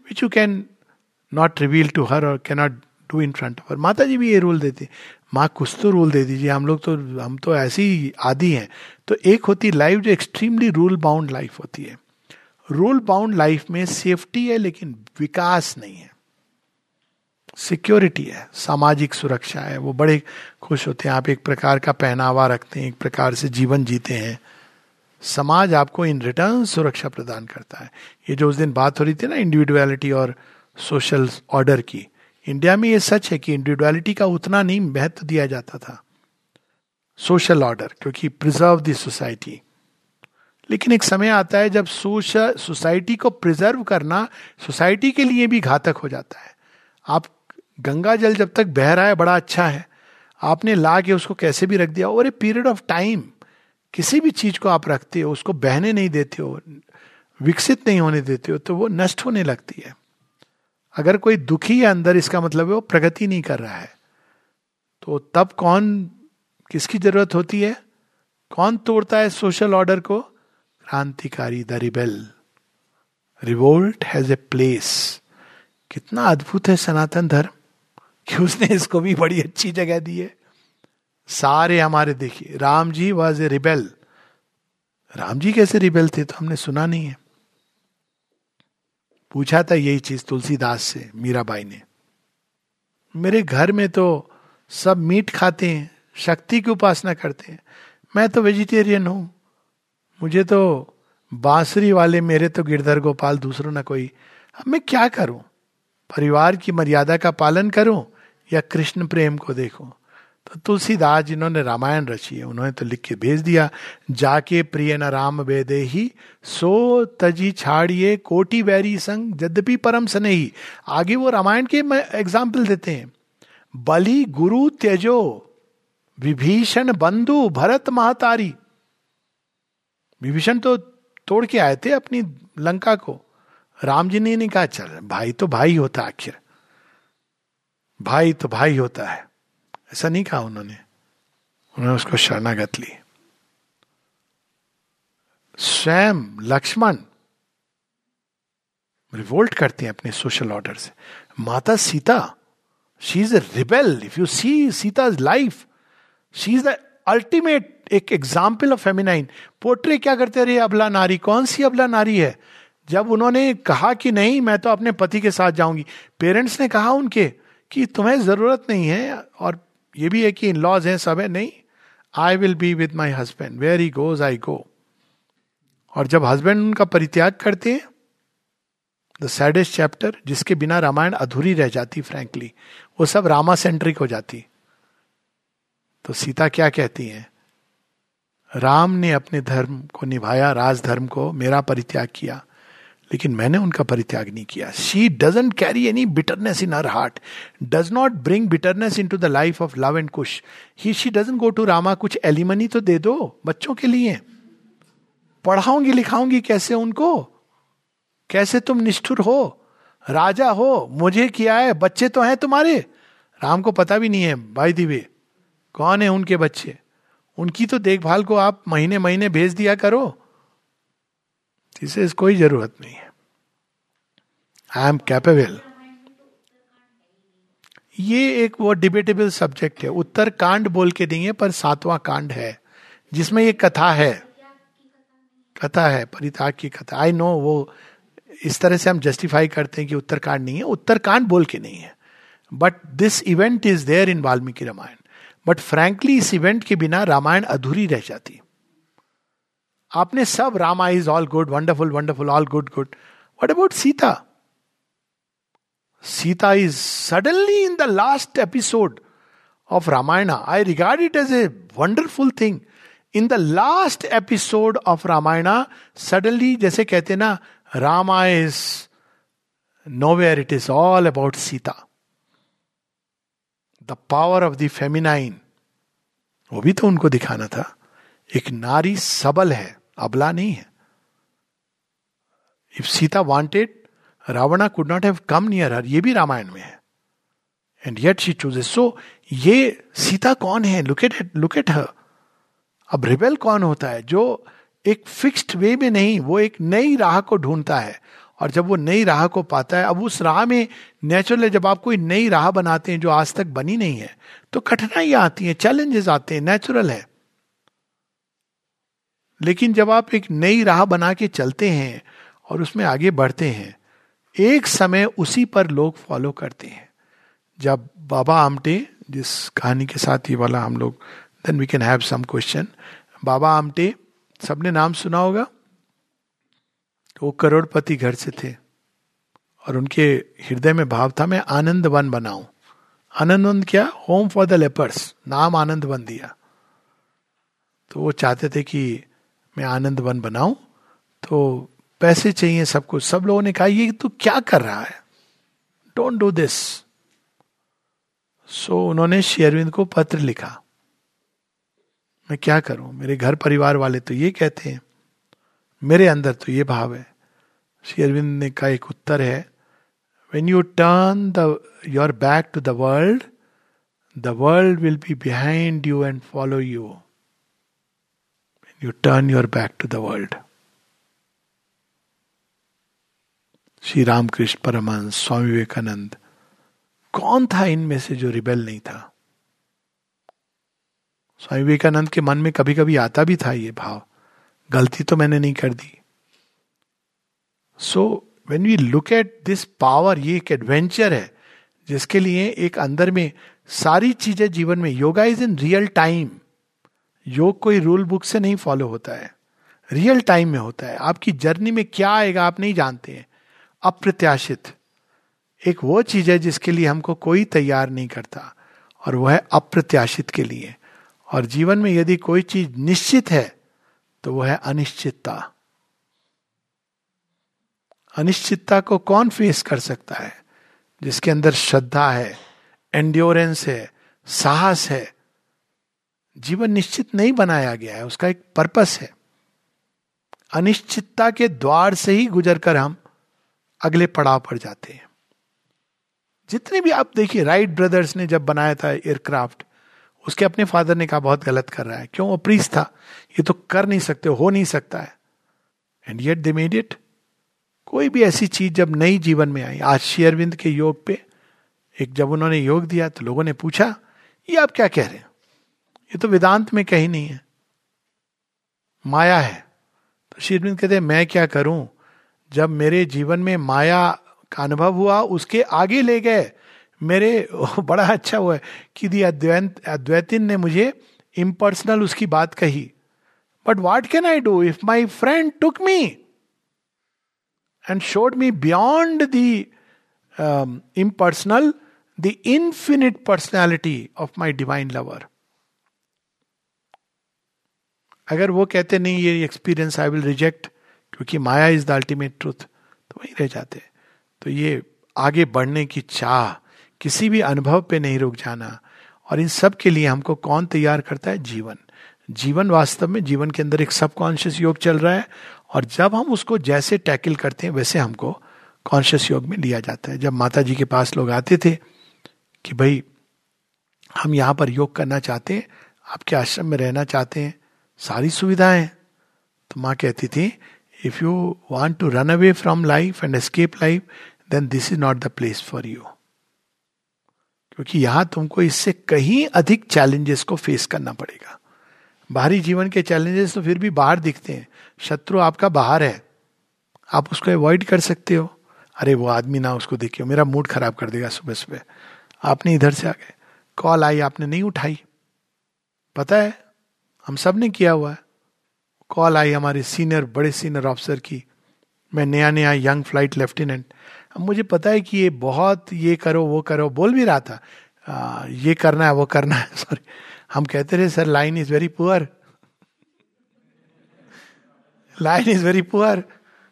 which you cannot not reveal to her और cannot do in front of her Mata ji भी ये rule देती माँ कुछ तो rule दे दीजिए हम लोग तो हम तो ऐसे ही आदि हैं तो एक होती लाइफ जो एक्सट्रीमली रूल बाउंड लाइफ होती है रूल बाउंड लाइफ में सेफ्टी है लेकिन विकास नहीं है सिक्योरिटी है, सामाजिक सुरक्षा है, वो बड़े खुश होते हैं। आप एक प्रकार का पहनावा रखते हैं, एक प्रकार से जीवन जीते हैं। समाज आपको इन रिटर्न सुरक्षा प्रदान करता है। ये जो उस दिन बात हो रही थी ना, इंडिविजुअलिटी और सोशल ऑर्डर की, इंडिया में ये सच है कि इंडिविजुअलिटी का उतना नहीं, महत्व दिया जाता था। सोशल ऑर्डर, क्योंकि प्रिजर्व द सोसाइटी लेकिन एक समय आता है जब सोशल सोसाइटी को प्रिजर्व करना सोसाइटी के लिए भी घातक हो जाता है। आप गंगा जल जब तक बह रहा है, बड़ा अच्छा है। आपने ला के उसको कैसे भी रख दिया और ए पीरियड ऑफ़ टाइम किसी भी चीज़ को आप रखते हो, उसको बहने नहीं देते हो, विकसित नहीं होने देते हो तो वो नष्ट होने लगती है। अगर कोई दुखी है अंदर, इसका मतलब है वो प्रगति नहीं कर रहा है। तो तब कौन, किसकी ज़रूरत होती है? कौन तोड़ता है सोशल ऑर्डर को? क्रांतिकारी the rebel revolt has a place कितना अद्भुत है सनातन धर्म। कि उसने इसको भी बड़ी अच्छी जगह दी है। सारे हमारे देखिए, Ram ji was a rebel Ram ji कैसे रिबेल थे तो हमने सुना नहीं है। पूछा था यही चीज़ तुलसीदास से, मीराबाई ने। मेरे घर में तो सब मीट खाते हैं, शक्ति की उपासना करते हैं। मैं तो वेजिटेरियन हूँ। मुझे तो बांसुरी वाले, मेरे तो गिरधर गोपाल दूसरों ना कोई। अब मैं क्या करूँ? परिवार की मर्यादा का पालन करूँ? या कृष्ण प्रेम को देखो तो तुलसीदास जिन्होंने रामायण रची है, उन्होंने तो लिख के भेज दिया, जाके प्रिय न राम वेदे ही, सो तजी छाड़िए कोटि वैरी संग, यद्यपि परम स्नेही। आगे वो रामायण के एग्ज़ाम्पल देते हैं। बलि गुरु त्यजो, विभीषण बंधु भरत महातारी विभीषण तो तोड़ के आए थे अपनी लंका को। राम जी ने नहीं कहा, चल, भाई तो भाई होता आखिर। भाई तो भाई होता है। ऐसा नहीं कहा उन्होंने। उन्होंने उसको शरणागत ली। स्वयं लक्ष्मण रिवोल्ट करते हैं अपने सोशल ऑर्डर से। Mata Sita she is a rebel if you see Sita life she is the ultimate एक एग्ज़ाम्पल ऑफ़ फेमिनाइन पोट्रे क्या करते रहे अबला नारी? कौन सी अबला नारी है? जब उन्होंने कहा कि नहीं, मैं तो अपने पति के साथ जाऊँगी। पेरेंट्स ने कहा उनके कि तुम्हें ज़रूरत नहीं है और ये भी है कि इन लॉज हैं सब है। नहीं I will be with my husband where he goes I go और जब हस्बैंड उनका परित्याग करते हैं द सैडेस्ट चैप्टर जिसके बिना रामायण अधूरी रह जाती फ्रैंकली वो सब रामा सेंट्रिक हो जाती। तो सीता क्या कहती हैं? राम ने अपने धर्म को निभाया, राजधर्म को, मेरा परित्याग किया। लेकिन मैंने उनका परित्याग नहीं किया। She doesn't carry any bitterness in her heart does not bring bitterness into the life of Lav and Kush he she doesn't go to Rama कुछ एलिमनी तो दे दो, बच्चों के लिए। पढ़ाऊँगी, लिखाऊँगी कैसे उनको? कैसे तुम निष्ठुर हो? राजा हो, मुझे किया है, बच्चे तो हैं तुम्हारे। राम को पता भी नहीं है भाई दिवे कौन है उनके बच्चे? उनकी तो देखभाल को आप महीने महीने भेज दिया करो। इसे कोई ज़रूरत नहीं है। आई एम कैपेबल ये एक वो डिबेटेबल सब्जेक्ट है। उत्तर कांड बोल के देंगे पर सातवां कांड है, जिसमें ये कथा है। कथा है परिताग की कथा। आई नो वो इस तरह से हम जस्टिफाई करते हैं कि उत्तरकांड नहीं है। उत्तरकांड बोल के नहीं है। But this event is there in Valmiki Ramayan but frankly इस इवेंट के बिना रामायण अधूरी रह जाती। आपने सब Rama is all good wonderful wonderful all good good what about Sita Sita is suddenly in the last episode of Ramayan I regard it as a wonderful thing in the last episode of Ramayan suddenly जैसे कहते ना Rama is nowhere it is all about Sita the power of the feminine वो भी तो उनको दिखाना था। एक नारी सबल है। अबला नहीं है। If Sita wanted Ravana could not have come near her ये भी रामायण में है। And yet she chooses so ये सीता कौन है? Look at look at her अब रिबेल कौन होता है? जो एक फिक्स्ड वे में नहीं, वो एक नई राह को ढूंढता है। और जब वो नई राह को पाता है, अब उस राह में नेचुरल है। जब आप कोई नई राह बनाते हैं जो आज तक बनी नहीं है तो कठिनाइयाँ आती हैं चैलेंजेस आते हैं नेचुरल है। लेकिन जब आप एक नई राह बना के चलते हैं और उसमें आगे बढ़ते हैं, एक समय उसी पर लोग फॉलो करते हैं। जब बाबा आमटे, जिस कहानी के साथ ये वाला हम लोग then we can have some question Baba Amte, सबने नाम सुना होगा? वो करोड़पति घर से थे। और उनके हृदय में भाव था, मैं आनंद वन बनाऊँ। आनंद वन क्या? होम फॉर द लेपर्स नाम आनंद वन दिया। तो वो चाहते थे कि मैं आनंद वन बनाऊँ तो पैसे चाहिए सब कुछ सब लोगों ने कहा, ये तू क्या कर रहा है? डोंट डू दिस सो उन्होंने शेरविंद को पत्र लिखा। मैं क्या करूँ? मेरे घर परिवार वाले तो ये कहते हैं, मेरे अंदर तो ये भाव है। शेरविंद ने का एक उत्तर है when you turn the your back to the world the world will be behind you and follow you you turn your back to the world. Shri Ramakrishna Paramahamsa Swami Vivekananda कौन था इनमें से जो रिबेल नहीं था? स्वामी विवेकानंद के मन में कभी कभी आता भी था ये भाव। गलती तो मैंने नहीं कर दी। So when we look at this power ये एक एडवेंचर है, जिसके लिए एक अंदर में सारी चीज़ें जीवन में yoga is in real time योग कोई रूल बुक से नहीं फॉलो होता है। रियल टाइम में होता है। आपकी जर्नी में क्या आएगा आप नहीं जानते हैं। अप्रत्याशित। एक वो चीज़ है जिसके लिए हमको कोई तैयार नहीं करता और वह है अप्रत्याशित के लिए। और जीवन में यदि कोई चीज़ निश्चित है तो वह है अनिश्चितता। अनिश्चितता को कौन फेस कर सकता है? जिसके अंदर श्रद्धा है एंड्योरेंस है, साहस है जीवन निश्चित नहीं बनाया गया है, उसका एक पर्पस है। अनिश्चितता के द्वार से ही गुजरकर हम अगले पड़ाव पर जाते हैं। जितने भी आप देखिए राइट ब्रदर्स ने जब बनाया था एयरक्राफ्ट उसके अपने फादर ने कहा, बहुत गलत कर रहा है। क्यों? वो प्रीस था। ये तो कर नहीं सकते, हो नहीं सकता है। And yet they made it कोई भी ऐसी चीज़ जब नई जीवन में आई, आज शेयरविंद के योग पे, एक जब उन्होंने योग दिया तो लोगों ने पूछा, ये आप क्या कह रहे हैं? ये तो वेदांत में कहीं नहीं है। माया है। तो शेरविंद कहते हैं, मैं क्या करूँ? जब मेरे जीवन में माया का अनुभव हुआ, उसके आगे ले गए। मेरे, बड़ा अच्छा हुआ कि दी अद्वैत, अद्वैतिन ने मुझे इम्पर्सनल उसकी बात कही। But what can I do if my friend took me and showed me beyond the impersonal the infinite personality of my divine lover अगर वो कहते, नहीं, ये एक्सपीरियंस आई विल रिजेक्ट क्योंकि maya is the ultimate truth तो वही रह जाते तो ये आगे बढ़ने की चाह, किसी भी अनुभव पे नहीं रुक जाना। और इन सब के लिए हमको कौन तैयार करता है? जीवन। जीवन वास्तव में जीवन के अंदर एक सबकॉन्शियस योग चल रहा है और जब हम उसको जैसे टैकल करते हैं, वैसे हमको कॉन्शियस योग में लिया जाता है। जब माता जी के पास लोग आते थे कि, भाई, हम यहाँ पर योग करना चाहते हैं, आपके आश्रम में रहना चाहते हैं सारी सुविधाएँ। तो माँ कहती थी if you want to run away from life and escape life then this is not the place for you क्योंकि यहाँ तुमको इससे कहीं अधिक चैलेंजेस को फेस करना पड़ेगा। बाहरी जीवन के चैलेंजेस तो फिर भी बाहर दिखते हैं। शत्रु आपका बाहर है। आप उसको अवॉइड कर सकते हो। अरे, वो आदमी ना उसको देखियो मेरा मूड खराब कर देगा सुबह सुबह। आपने इधर से आ गए। कॉल आई, आपने नहीं उठाई। पता है? हम सबने किया हुआ है। कॉल आई हमारे सीनियर बड़े सीनियर ऑफिसर की। मैं नया नया यंग फ़्लाइट लेफ्टिनेंट अब मुझे पता है कि ये बहुत ये करो वो करो बोल भी रहा था। आ, ये करना है वो करना है सॉरी हम कहते रहे sir line is very poor line is very poor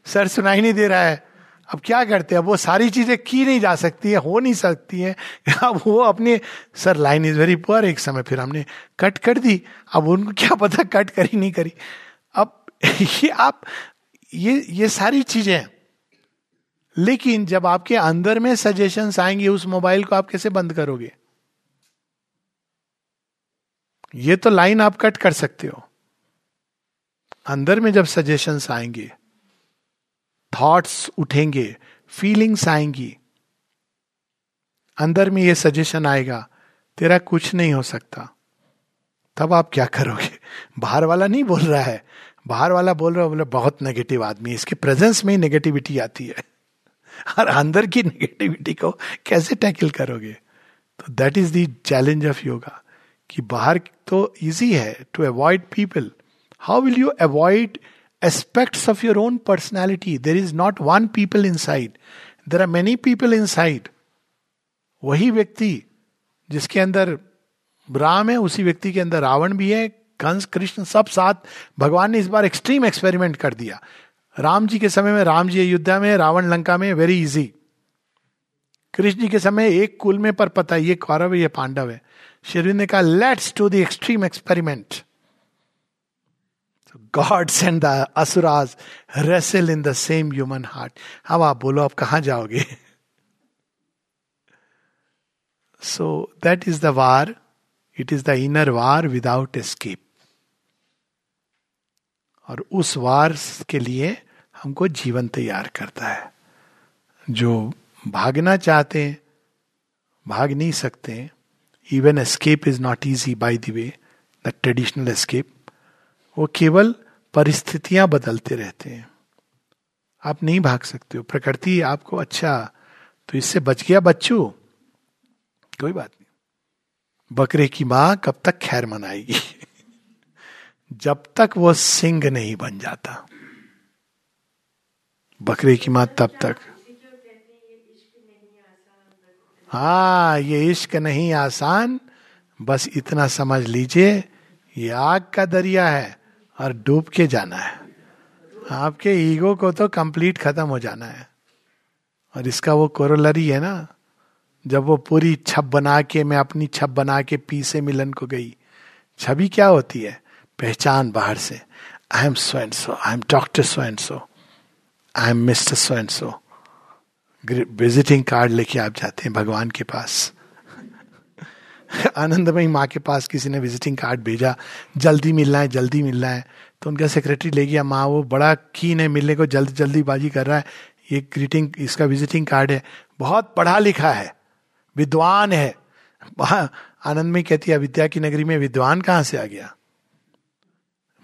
sir सुनाई नहीं दे रहा है। अब क्या करते हैं? अब वो सारी चीज़ें की नहीं जा सकती है, हो नहीं सकती है। अब वो अपने, sir, line is very poor एक समय, फिर हमने कट कर दी। अब उनको क्या पता कट करी नहीं करी। अब ये आप, ये ये सारी चीज़ें। लेकिन जब आपके अंदर में सजेशंस आएँगे, उस मोबाइल को आप कैसे बंद करोगे? ये तो लाइन आप कट कर सकते हो। अंदर में जब सजेशंस आएँगे थॉट्स उठेंगे फीलिंग्स आएँगी। अंदर में ये सजेशन आएगा, तेरा कुछ नहीं हो सकता। तब आप क्या करोगे? बाहर वाला नहीं बोल रहा है। बाहर वाला बोल रहा है, बोले, बहुत नेगेटिव आदमी इसके प्रेजेंस में ही नेगेटिविटी आती है। और अंदर की नेगेटिविटी को कैसे टैकल करोगे? तो that is the challenge of yoga कि बाहर तो इजी है to avoid people how will you avoid your own personality there is not one people inside there are many people inside वही व्यक्ति जिसके अंदर राम है, उसी व्यक्ति के अंदर रावण भी है, कंस, कृष्ण सब साथ, भगवान ने इस बार एक्सट्रीम एक्सपेरिमेंट कर दिया। राम जी के समय में, राम जी अयोध्या में, रावण लंका में वेरी इजी कृष्ण जी के समय एक कुल में, पर पता ये कौरव है, ये पांडव है। शेरविंद ने कहा let's to the extreme experiment god and the asuras wrestle in the same human heart अब आप बोलो, आप कहाँ जाओगे? So that is the war it is the inner war without escape और उस वार के लिए हमको जीवन तैयार करता है। जो भागना चाहते हैं, भाग नहीं सकते even escape is not easy by the way the traditional escape वो केवल परिस्थितियाँ बदलते रहते हैं। आप नहीं भाग सकते हो। प्रकृति आपको अच्छा तो इससे बच गया बच्चू। कोई बात नहीं। बकरे की माँ कब तक खैर मनाएगी? जब तक वो सिंह नहीं बन जाता। बकरे की माँ तब तक। हाँ ये इश्क नहीं आसान। बस इतना समझ लीजिए, ये आग का दरिया है। और डूब के जाना है। आपके ईगो को तो कंप्लीट खत्म हो जाना है। और इसका वो कोरोलरी है ना, जब वो पूरी छप बना के, मैं अपनी छप बना के पी से मिलन को गई छवि क्या होती है? पहचान बाहर से। I am so and so I am doctor so and so I am mister so and so visiting card लेके आप जाते हैं भगवान के पास। आनंदमयी माँ के पास किसी ने विजिटिंग कार्ड भेजा। जल्दी मिलना है, जल्दी मिलना है। तो उनका सेक्रेटरी ले गया। माँ वो बड़ा कीन है मिलने को, जल्द, जल्दीबाजी कर रहा है। ये ग्रीटिंग इसका विजिटिंग कार्ड है। बहुत पढ़ा लिखा है। विद्वान है। आनंद में कहती है विद्या की नगरी में विद्वान कहाँ से आ गया?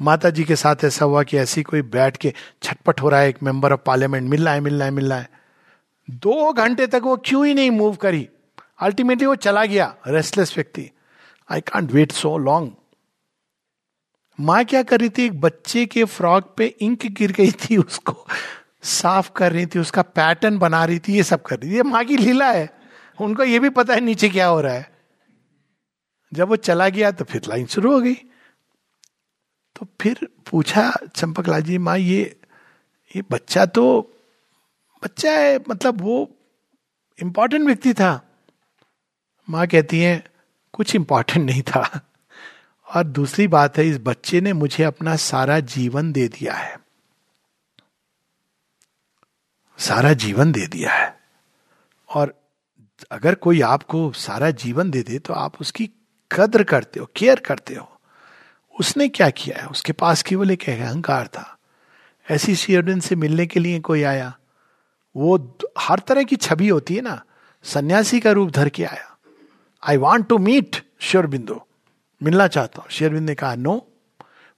माता जी के साथ ऐसा हुआ कि ऐसी कोई बैठ के छटपट हो रहा है, एक मेंबर ऑफ़ पार्लियामेंट मिल रहा है मिल रहा है मिल रहा है। दो घंटे तक वो क्यों ही नहीं मूव करी? अल्टीमेटली वो चला गया रेस्टलेस व्यक्ति. I can't wait so long माँ क्या कर रही थी? एक बच्चे के फ्रॉक पे इंक गिर गई थी, उसको साफ़ कर रही थी, उसका पैटर्न बना रही थी, ये सब कर रही थी। ये माँ की लीला है। उनको ये भी पता है नीचे क्या हो रहा है। जब वो चला गया तो फिर लाइन शुरू हो गई। तो फिर पूछा चंपकलाल जी, माँ, ये ये बच्चा तो बच्चा है मतलब वो इंपॉर्टेंट व्यक्ति था। माँ कहती है, कुछ इंपॉर्टेंट नहीं था। और दूसरी बात है, इस बच्चे ने मुझे अपना सारा जीवन दे दिया है। सारा जीवन दे दिया है। और अगर कोई आपको सारा जीवन दे दे तो आप उसकी कद्र करते हो, केयर करते हो। उसने क्या किया है? उसके पास केवल एक अहंकार था। ऐसी शेयरबिन से मिलने के लिए कोई आया। वो हर तरह की छवि होती है ना, सन्यासी का रूप धर के आया। I want to meet Sri Aurobindo मिलना चाहता हूँ। शेरविंद ने कहा नो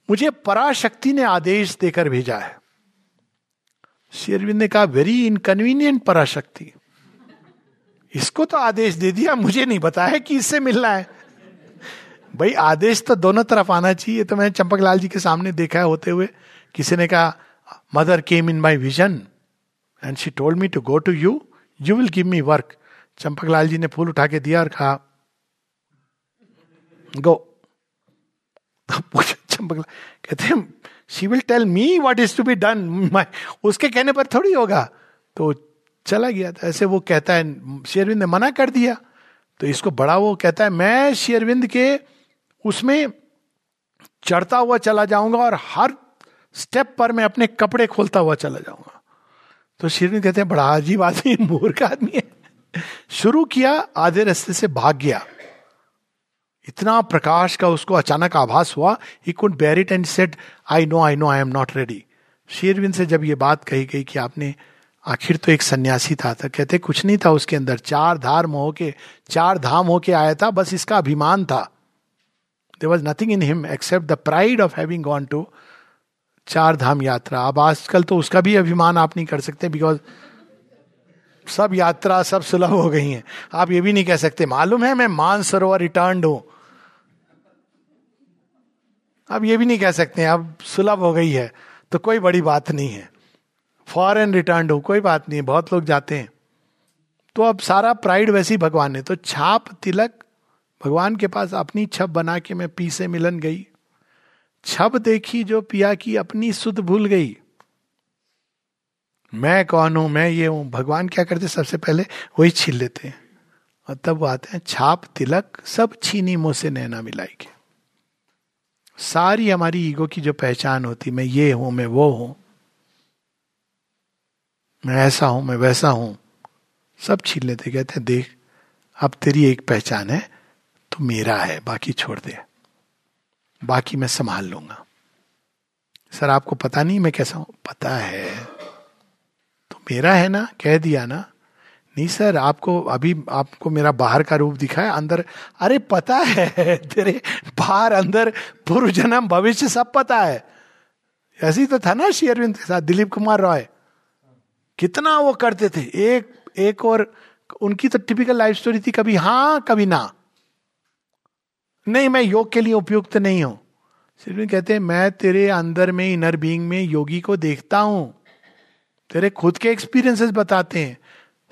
मुझे पराशक्ति ने आदेश देकर भेजा है। शेरविंद ने कहा वेरी इनकन्वीनियंट पराशक्ति। इसको तो आदेश दे दिया, मुझे नहीं बताया कि इससे मिलना है। भाई, आदेश तो दोनों तरफ़ आना चाहिए। तो मैंने चंपक लाल जी के सामने देखा है होते हुए। किसी ने कहा mother came in my vision and she told me to go to you you will give me work Champak Lal ji ने फूल उठा के दिया और कहा गो चंपक, कहते हैं she will tell me what is to be done उसके कहने पर थोड़ी होगा। तो चला गया था। ऐसे वो कहता है शेरविंद ने मना कर दिया। तो इसको बड़ा वो कहता है, मैं शेरविंद के उसमें चढ़ता हुआ चला जाऊँगा और हर स्टेप पर मैं अपने कपड़े खोलता हुआ चला जाऊँगा। तो शेरविंद कहते हैं, बड़ा अजीब आदमी, मूर्ख आदमी है। शुरू किया, आधे रास्ते से भाग गया। इतना प्रकाश का उसको अचानक आभास हुआ he could bear it and said I know I know I am not ready Sri Aurobindo से जब ये बात कही गई कि आपने आखिर तो एक सन्यासी था तो कहते, कुछ नहीं था उसके अंदर, चार धार मोह के, चार धाम होके आया था, बस इसका अभिमान था। There was nothing in him except the pride of having gone to Char Dham यात्रा। अब आजकल तो उसका भी अभिमान आप नहीं कर सकते बिकॉज़ सब यात्रा सब सुलभ हो गई हैं। आप ये भी नहीं कह सकते, मालूम है मैं मानसरोवर रिटर्न हूँ। अब ये भी नहीं कह सकते अब सुलभ हो गई है तो कोई बड़ी बात नहीं है। फॉरन रिटर्न हो, कोई बात नहीं है, बहुत लोग जाते हैं। तो अब सारा प्राइड वैसे ही भगवान ने तो छाप, तिलक, भगवान के पास अपनी छप बना के मैं पी से मिलन गई। छप देखी जो पिया की अपनी सुध भूल गई। मैं कौन हूँ, मैं ये हूँ, भगवान क्या करते सबसे पहले वही छीन लेते हैं। और तब वो आते हैं, छाप, तिलक, सब छीनी मुँह से नैना मिलाई के। सारी हमारी ईगो की जो पहचान होती, मैं ये हूँ, मैं वो हूँ, मैं ऐसा हूँ, मैं वैसा हूँ, सब छीन लेते, कहते हैं, देख, अब तेरी एक पहचान है तो मेरा है, बाकी छोड़ दे, बाकी मैं संभाल लूँगा। सर, आपको पता नहीं मैं कैसा हूँ? पता है। तो मेरा है ना, कह दिया ना नहीं, सर, आपको, अभी आपको मेरा बाहर का रूप दिखा है, अंदर, अरे, पता है, तेरे बाहर, अंदर पूर्व जन्म भविष्य, सब पता है। ऐसे ही तो था ना शेयरविंद के साथ, दिलीप कुमार रॉय। कितना वो करते थे, एक एक और, उनकी तो टिपिकल लाइफ स्टोरी थी, कभी हाँ कभी ना। नहीं, मैं योग के लिए उपयुक्त नहीं हूँ। सिर्फ़ कहते हैं, मैं तेरे अंदर में इनर बीइंग में, योगी को देखता हूँ। तेरे खुद के एक्सपीरियंसेस बताते हैं।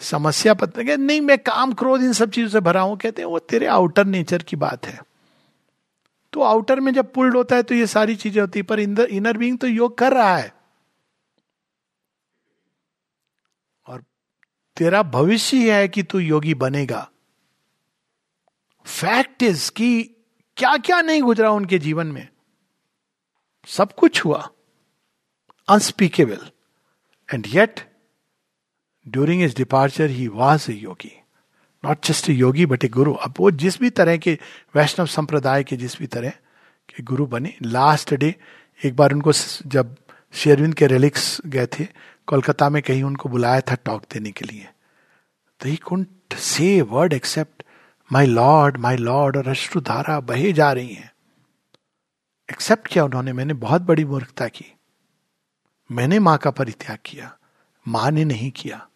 समस्या पता नहीं, मैं काम क्रोध इन सब चीज़ों से भरा हूँ। कहते हैं, वो तेरे आउटर नेचर की बात है। तो आउटर में जब पुल्ड होता है तो ये सारी चीज़ें होती है, पर इनर बींग तो योग कर रहा है। और तेरा भविष्य है कि तू योगी बनेगा। फैक्ट इज़ कि क्या क्या नहीं गुजरा उनके जीवन में। सब कुछ हुआ। Unspeakable and yet during his departure he was a yogi not just a yogi but a guru अब वो जिस भी तरह के वैष्णव संप्रदाय के जिस भी तरह के गुरु बने लास्ट डे एक बार उनको जब शेरविंद के रेलिक्स गए थे, कोलकाता में कहीं उनको बुलाया था टॉक देने के लिए। तो he couldn't say word except my lord my lord और अश्रुधारा बहे जा रही हैं. एक्सेप्ट किया उन्होंने? मैंने बहुत बड़ी मूर्खता की। मैंने माँ का परित्याग किया। माँ ने नहीं किया।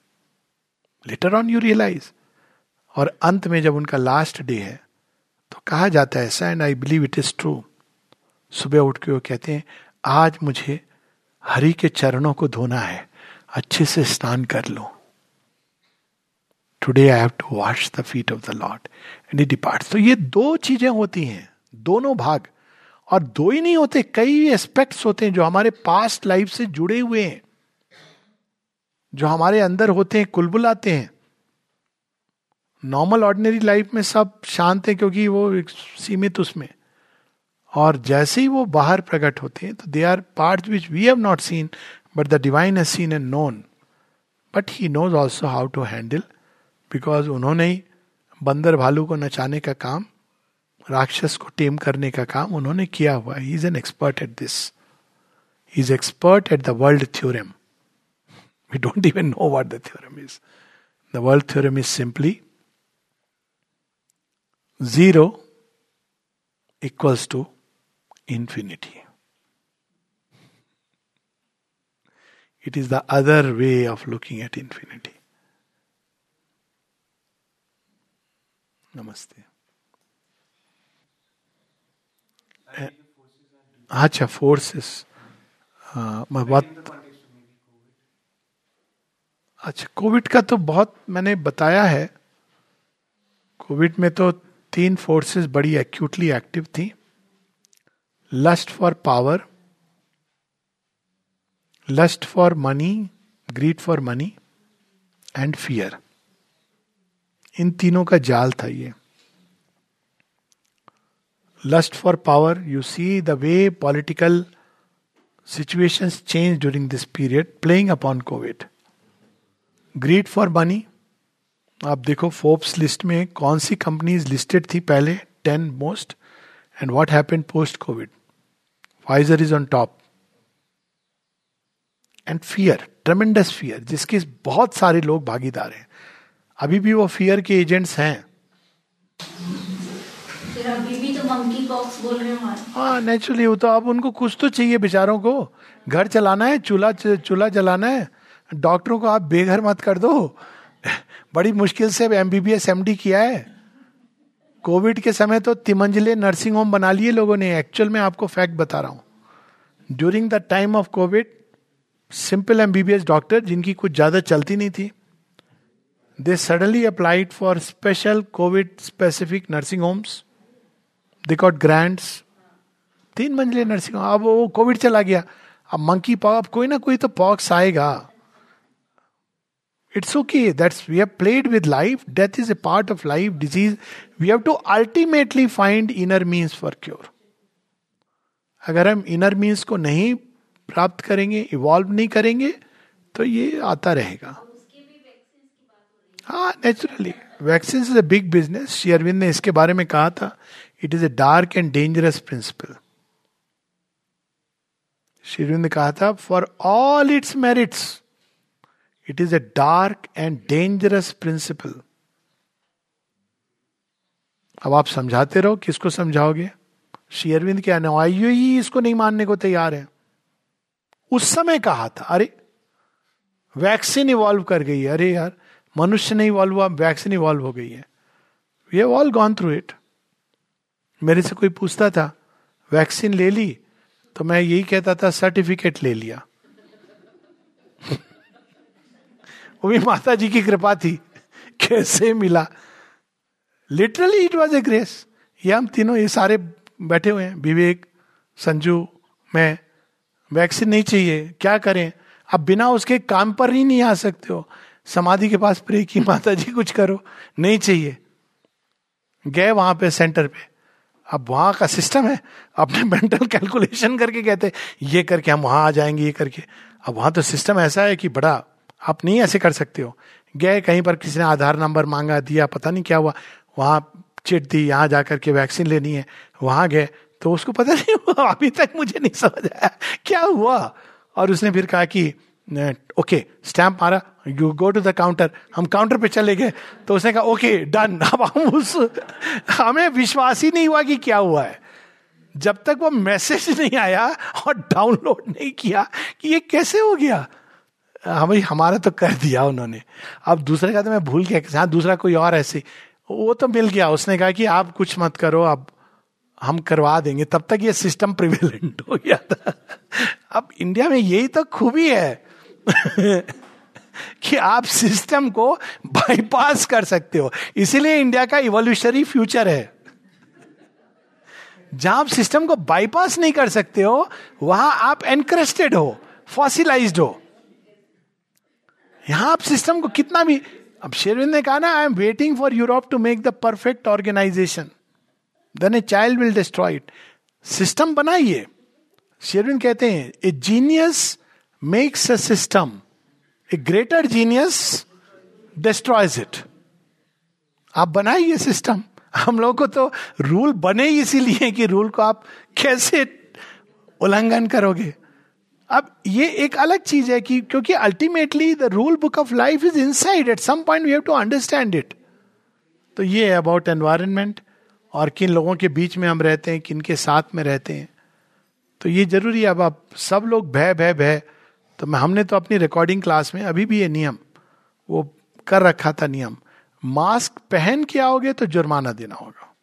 लेटर ऑन यू रियलाइज़ और अंत में जब उनका लास्ट डे है तो कहा जाता है ऐसा and I believe it is true सुबह उठ के वो कहते हैं, आज मुझे हरि के चरणों को धोना है, अच्छे से स्नान कर लो। Today I have to wash the feet of the lord and it depart तो ये दो चीज़ें होती हैं, दोनों भाग। और दो ही नहीं होते, कई एस्पेक्ट्स होते हैं जो हमारे पास्ट लाइफ से जुड़े हुए हैं। जो हमारे अंदर होते हैं, कुलबुलाते हैं। नॉर्मल ऑर्डिनरी लाइफ में सब शांत है क्योंकि वो सीमित उसमें। और जैसे ही वो बाहर प्रकट होते हैं तो they are part which we have not seen but the divine has seen and known but he knows also how to handle because उन्होंने ही बंदर भालू को नचाने का काम, राक्षस को टेम करने का काम उन्होंने किया हुआ ही। Is an expert at this he is expert at the world theorem We don't even know what the theorem is the world theorem is simply zero equals to infinity. It is the other way of looking at infinity. नमस्ते अच्छा forces मैं बात अच्छा Covid का तो बहुत मैंने बताया है। कोविड में तो तीन फोर्सेस बड़ी एक्यूटली एक्टिव थी। Lust for power lust for money greed for money and fear इन तीनों का जाल था ये। Lust for power you see the way political situations change during this period playing upon covid greed for money आप देखो Forbes list में कौन सी companies listed थी पहले? Ten most and what happened post covid Pfizer is on top and fear tremendous fear जिसके बहुत सारे लोग भागीदार हैं। अभी भी वो फियर के एजेंट्स हैं। हाँ नेचुरली वो तो अब उनको कुछ तो चाहिए बेचारों को। घर चलाना है चूल्हा चूल्हा जलाना है। डॉक्टरों को आप बेघर मत कर दो। बड़ी मुश्किल से M B B S M D किया है। कोविड के समय तो तिमंजले नर्सिंग होम बना लिए लोगों ने। एक्चुअल में आपको फैक्ट बता रहा हूँ। During the time of covid simple MBBS doctor जिनकी कुछ ज़्यादा चलती नहीं थी they suddenly applied for special covid specific nursing homes they got grants तीन मंजिले नर्सिंग होम अब वो कोविड चला गया। अब मंकी पॉक कोई ना कोई तो पॉक्स आएगा। It's okay. That's, we have played with life. Death is a part of life. Disease. We have to ultimately find inner means for cure. अगर हम इनर मीन्स को नहीं प्राप्त करेंगे इवॉल्व नहीं करेंगे तो ये आता रहेगा हाँ naturally vaccine is a big business Shri Arvind ने इसके बारे में कहा था it is a dark and dangerous principle Shri Arvind ने कहा था for all its merits it is a dark and dangerous principle अब आप समझाते रहो, किसको समझाओगे? श्री अरविंद के अनुयायी ही इसको नहीं मानने को तैयार है। उस समय कहा था, अरे, वैक्सीन इवॉल्व कर गई है। अरे यार, मनुष्य नहीं इवॉल्व हुआ, वैक्सीन इवॉल्व हो गई है। We have all gone through it मेरे से कोई पूछता था, वैक्सीन ले ली? तो मैं यही कहता था सर्टिफिकेट ले लिया। वो भी माता जी की कृपा थी, कैसे मिला? Literally it was a grace ये हम तीनों, ये सारे बैठे हुए हैं, विवेक, संजू, मैं। वैक्सीन नहीं चाहिए, क्या करें? अब बिना उसके काम पर ही नहीं आ सकते हो। समाधि के पास प्रे की माता जी कुछ करो। नहीं चाहिए। गए वहाँ पे सेंटर पे। अब वहाँ का सिस्टम है। अपने मेंटल कैलकुलेशन करके कहते ये करके हम वहाँ आ जाएँगे, ये करके। अब वहाँ तो सिस्टम ऐसा है कि बड़ा आप नहीं ऐसे कर सकते हो। गए कहीं पर किसी ने आधार नंबर मांगा, दिया, पता नहीं क्या हुआ। वहाँ चिट दी, यहाँ जाकर के वैक्सीन लेनी है। वहाँ गए तो उसको पता नहीं हुआ। अभी तक मुझे नहीं समझ आया। क्या हुआ? और उसने फिर कहा कि ओके स्टैंप मारा you go to the counter हम काउंटर पे चले गए तो उसने कहा, ओके, डन, अब हम उस हमें विश्वास ही नहीं हुआ कि क्या हुआ है। जब तक वो मैसेज नहीं आया और डाउनलोड नहीं किया कि ये कैसे हो गया हमें हमारा तो कर दिया उन्होंने। अब दूसरे का तो मैं भूल गया हाँ दूसरा कोई और ऐसे। वो तो मिल गया। उसने कहा कि आप कुछ मत करो, अब हम करवा देंगे। तब तक ये सिस्टम प्रिवेलेंट हो गया था। अब इंडिया में यही तो खूबी है कि आप सिस्टम को बाईपास कर सकते हो। इसीलिए इंडिया का इवोल्यूशनरी फ्यूचर है। जहाँ आप सिस्टम को बाईपास नहीं कर सकते हो, वहाँ आप एनक्रेस्टेड हो फॉसिलाइज्ड हो। यहाँ आप सिस्टम को कितना भी, अब शेरविंद ने कहा ना I am waiting for Europe to make the perfect organisation then a child will destroy it system बनाइए। शेरविंद कहते हैं a genius makes a system a greater genius destroys it आप बनाइए सिस्टम हम लोगों को तो रूल बने इसीलिए कि रूल को आप कैसे उल्लंघन करोगे। अब ये एक अलग चीज़ है कि, क्योंकि ultimately the rule book of life is inside at some point we have to understand it तो ये है अबाउट एनवायरमेंट और किन लोगों के बीच में हम रहते हैं, किन के साथ में रहते हैं। तो ये ज़रूरी है, अब आप सब लोग भय भय भय। तो मैं, हमने तो अपनी रिकॉर्डिंग क्लास में, अभी भी ये नियम, वो कर रखा था नियम। मास्क पहन के आओगे तो जुर्माना देना होगा।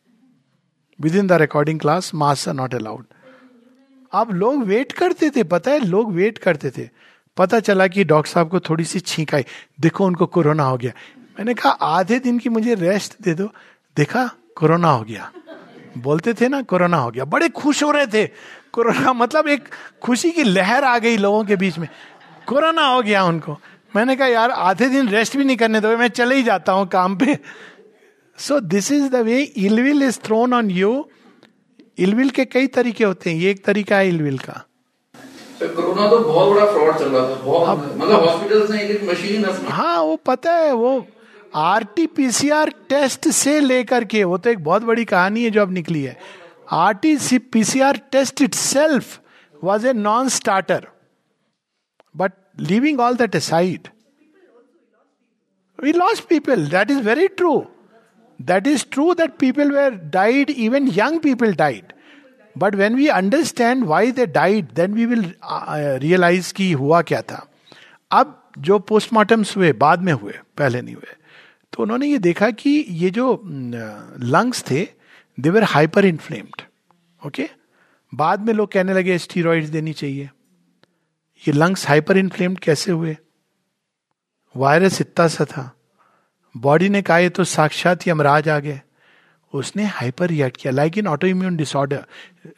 Within the recording class mask are not allowed अब लोग वेट करते थे, पता है? लोग वेट करते थे। पता चला कि डॉक्टर साहब को थोड़ी सी छींक आई। देखो, उनको कोरोना हो गया। मैंने कहा, आधे दिन की मुझे रेस्ट दे दो। देखा, कोरोना हो गया। बोलते थे ना, कोरोना हो गया। बड़े खुश हो रहे थे। कोरोना मतलब एक खुशी की लहर आ गई लोगों के बीच में। कोरोना हो गया उनको। मैंने कहा, यार, आधे दिन रेस्ट भी नहीं करने दो। मैं चले ही जाता हूँ काम पे। So this is the way ill will is thrown on you ill will के कई तरीके होते हैं ये एक तरीका है इलविल का। कोरोना तो बहुत बड़ा फ्रॉड चल रहा था बहुत मतलब हॉस्पिटल से एक मशीन हाँ वो पता है वो आर टी पीसीआर टेस्ट से लेकर के वो तो एक बहुत बड़ी कहानी है जो अब निकली है। R T C PCR test itself was a non starter but leaving all that aside we lost people that is very true. That is true that people were died even young people died. But when we understand why died then we will uh, realize कि हुआ क्या था। अब जो पोस्टमार्टम्स हुए बाद में हुए पहले नहीं हुए तो उन्होंने ये देखा कि ये जो लंग्स थे they were hyper inflamed okay बाद में लोग कहने लगे स्टीरोइड्स देनी चाहिए। ये लंग्स हाइपर इन्फ्लेम्ड कैसे हुए? वायरस इतना सा था। बॉडी ने कहा तो साक्षात ही यमराज आ गए. उसने हाइपर रिएक्ट किया। Like in autoimmune disorder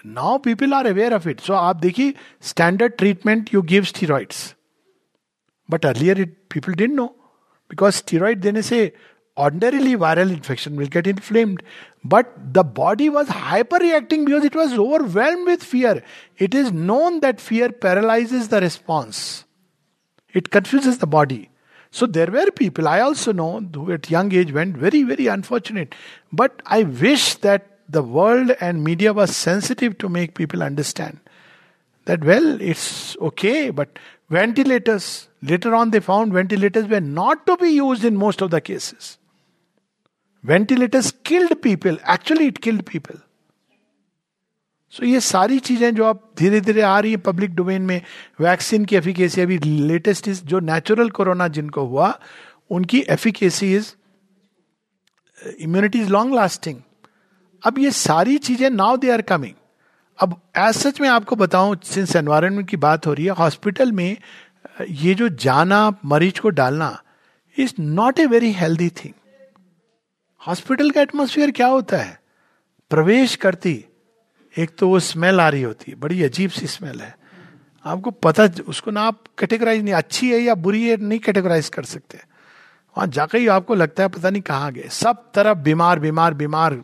now people are aware of it so आप देखिए standard treatment you give steroids but earlier it people didn't know because steroid देने से ordinarily viral infection will get inflamed but the body was hyper reacting because it was overwhelmed with fear it is known that fear paralyse the response it confuse the body So there were people, I also know, who at young age went very, very unfortunate. But I wish that the world and media was sensitive to make people understand that, well, it's okay, but ventilators, later on they found ventilators were not to be used in most of the cases. Ventilators killed people. Actually, it killed people. So ये सारी चीज़ें जो अब धीरे धीरे आ रही है पब्लिक डोमेन में वैक्सीन की एफिकेसी अभी लेटेस्ट इज़ जो नेचुरल कोरोना जिनको हुआ, उनकी efficacy is immunity is long lasting अब ये सारी चीज़ें नाउ दे आर कमिंग अब एज सच में आपको बताऊँ सिंस एनवायरमेंट की बात हो रही है हॉस्पिटल में ये जो जाना, मरीज़ को डालना is not a very healthy thing hospital का एटमोसफियर क्या होता है? प्रवेश करती एक तो वो स्मेल आ रही होती है, बड़ी अजीब सी स्मेल है। आपको पता, उसको ना आप कैटेगराइज नहीं, अच्छी है या बुरी है, नहीं कैटेगराइज कर सकते। वहाँ जाकर ही आपको लगता है पता नहीं कहाँ गए। सब तरफ़ बीमार बीमार बीमार।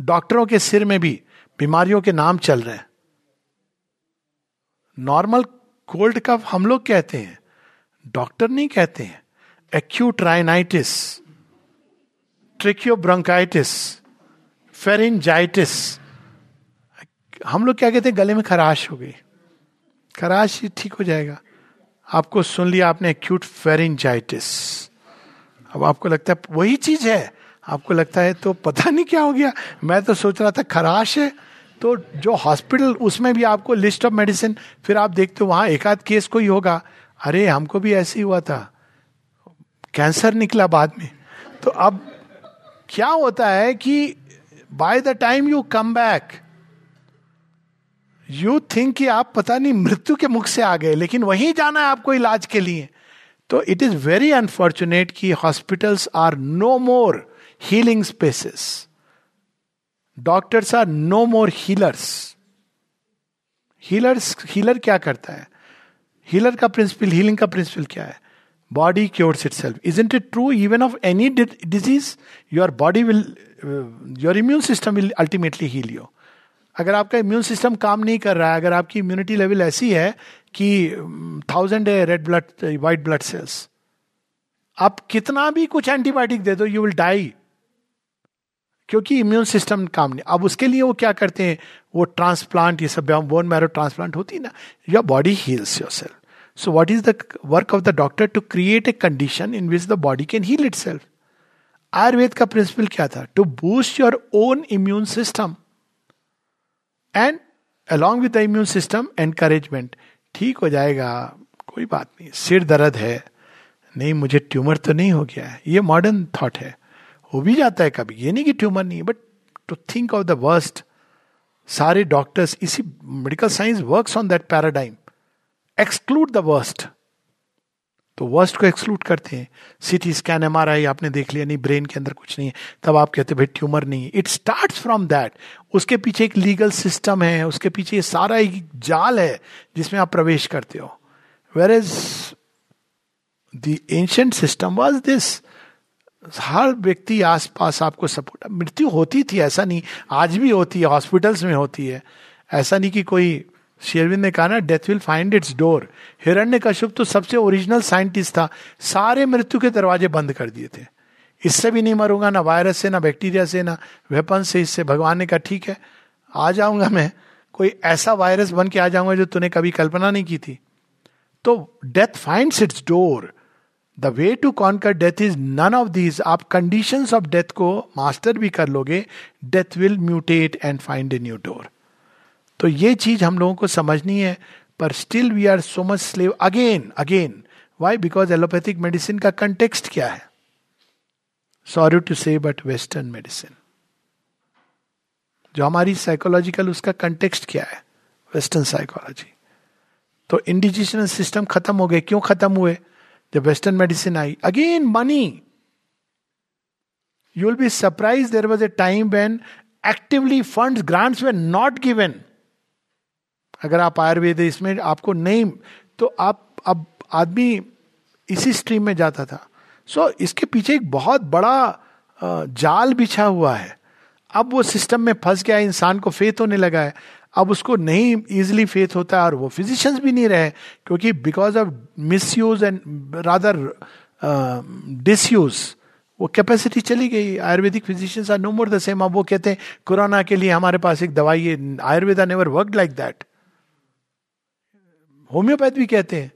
डॉक्टरों के सिर में भी बीमारियों के नाम चल रहे हैं। नॉर्मल कोल्ड कफ हम लोग कहते हैं, डॉक्टर नहीं कहते हैं। एक्यूट राइनाइटिस ट्रिक्योब्रोंकाइटिस फेरिंजाइटिस हम लोग क्या कहते हैं, गले में खराश हो गई। खराश ठीक हो जाएगा। आपको सुन लिया आपने एक्यूट फेरिंजाइटिस अब आपको लगता है, वही चीज़ है। आपको लगता है तो पता नहीं क्या हो गया। मैं तो सोच रहा था, खराश है। तो जो हॉस्पिटल उसमें भी आपको लिस्ट ऑफ़ मेडिसिन फिर आप देखते हो, वहाँ एक आध केस कोई होगा। अरे, हमको भी ऐसे ही हुआ था। कैंसर निकला बाद में। तो अब क्या होता है कि by the time you come back you think कि आप पता नहीं मृत्यु के मुख से आ गए, लेकिन वहीं जाना है आपको इलाज के लिए। तो इट इज़ वेरी अनफॉर्चुनेट कि hospitals are no more healing spaces doctors are no more healers healers healer क्या करता है? हीलर का प्रिंसिपल हीलिंग का प्रिंसिपल क्या है? Body cures itself isn't it true even of any disease your body will your immune system will ultimately heal you अगर आपका immune system काम नहीं कर रहा है, अगर आपकी इम्यूनिटी लेवल ऐसी है कि थाउज़ेंड है red blood white blood cells आप कितना भी कुछ एंटीबायोटिक दे दो यू विल डाई क्योंकि इम्यून सिस्टम काम नहीं। अब उसके लिए वो क्या करते हैं? वो ट्रांसप्लांट ये सब बोन मैरो ट्रांसप्लांट होती है ना your body heals yourself so what is the work of the doctor to create a condition in which the body can heal itself Ayurveda का प्रिंसिपल क्या था? To boost your own immune system and along with the immune system encouragement ठीक हो जाएगा, कोई बात नहीं। सिर दर्द है। नहीं, मुझे ट्यूमर तो नहीं हो गया है। ये मॉडर्न थॉट है। हो भी जाता है कभी। ये नहीं कि ट्यूमर नहीं है but to think of the worst सारे डॉक्टर्स इसी medical science works on that paradigm exclude the worst तो वर्स्ट को एक्सक्लूड करते हैं। सिटी स्कैन एमआरआई आपने देख लिया, नहीं ब्रेन के अंदर कुछ नहीं है। तब आप कहते भाई ट्यूमर नहीं है। इट स्टार्ट फ्रॉम दैट उसके पीछे एक लीगल सिस्टम है, उसके पीछे ये सारा एक जाल है जिसमें आप प्रवेश करते हो। Where is the ancient system was this हर व्यक्ति आसपास आपको सपोर्ट मृत्यु होती थी, ऐसा नहीं। आज भी होती है हॉस्पिटल्स में होती है। ऐसा नहीं कि कोई शेरविंद ने कहा ना death will find its door Hiranyakashyap तो सबसे ओरिजिनल साइंटिस्ट था। सारे मृत्यु के दरवाजे बंद कर दिए थे। इससे भी नहीं मरूँगा, ना वायरस से, ना बैक्टीरिया से, ना वेपन से, इससे भगवान ने कहा, ठीक है, आ जाऊँगा मैं। कोई ऐसा वायरस बन के आ जाऊँगा जो तूने कभी कल्पना नहीं की थी। तो death find its door the way to conquer death is none of these आप कंडीशन ऑफ़ डेथ को मास्टर भी कर लोगे। Death will mutate and find a new door तो ये चीज़ हम लोगों को समझनी है, पर still we are so much slave again again why because allopathic medicine का कंटेक्स्ट क्या है? Sorry to say but western medicine जो हमारी साइकोलॉजिकल उसका कंटेक्स्ट क्या है? वेस्टर्न साइकोलॉजी तो इंडिजिशियस सिस्टम खत्म हो गए। क्यों खत्म हुए? जब western medicine I. Again money you will be surprise there was a time when actively fund grants were not given अगर आप आयुर्वेद इसमें आपको नहीं तो आप अब आदमी इसी स्ट्रीम में जाता था। सो so, इसके पीछे एक बहुत बड़ा जाल बिछा हुआ है। अब वो सिस्टम में फंस गया इंसान को फेथ होने लगा है। अब उसको नहीं इजिली फेथ होता है और वो फिजिशियंस भी नहीं रहे क्योंकि because of misuse and rather disuse वो कैपेसिटी चली गई। Ayurvedic physicians are no more the same अब वो कहते हैं कोरोना के लिए हमारे पास एक दवाई है। Ayurveda never work like that homeopath भी कहते हैं।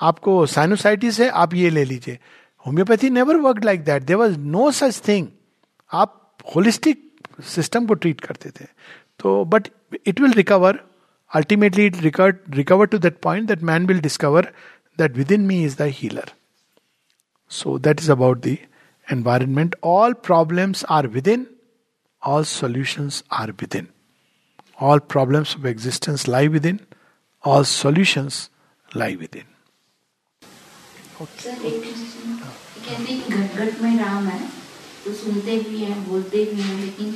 आपको साइनोसाइटिस है, आप ये ले लीजिए। Homeopathy never work like that there was no such thing आप होलिस्टिक सिस्टम को ट्रीट करते थे। तो but it will recover ultimately it recover recover to that point that man will discover that within me is the so that is about the environment all problems are within all solutions are within all problems of existence live within all solutions lie within. Okay. Sir एक कहते हैं घट घट में राम है तो सुनते भी हैं बोलते भी हैं लेकिन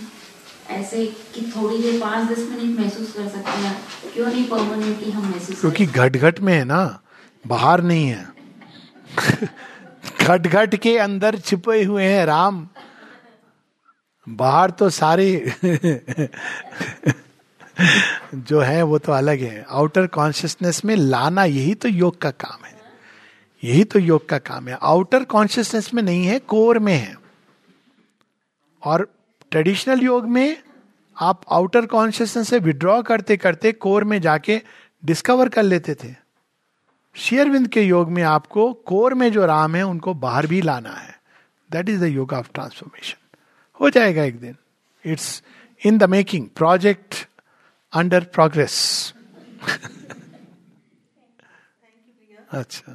ऐसे कि थोड़ी देर पाँच दस मिनट महसूस कर सकते हैं क्यों नहीं परमानेंटली हम महसूस क्योंकि घट घट में है ना बाहर नहीं है घट घट के अंदर छिपे हुए हैं राम बाहर तो सारे जो है वो तो अलग है। आउटर कॉन्शियसनेस में लाना यही तो योग का काम है। यही तो योग का काम है। आउटर कॉन्शियसनेस में नहीं है कोर में है। और ट्रेडिशनल योग में आप आउटर कॉन्शियसनेस से विड्रॉ करते करते कोर में जाके डिस्कवर कर लेते थे। शेयरविंद के योग में आपको कोर में जो राम है, उनको बाहर भी लाना है। That is the yoga of transformation हो जाएगा एक दिन। It's in the making project under progress अच्छा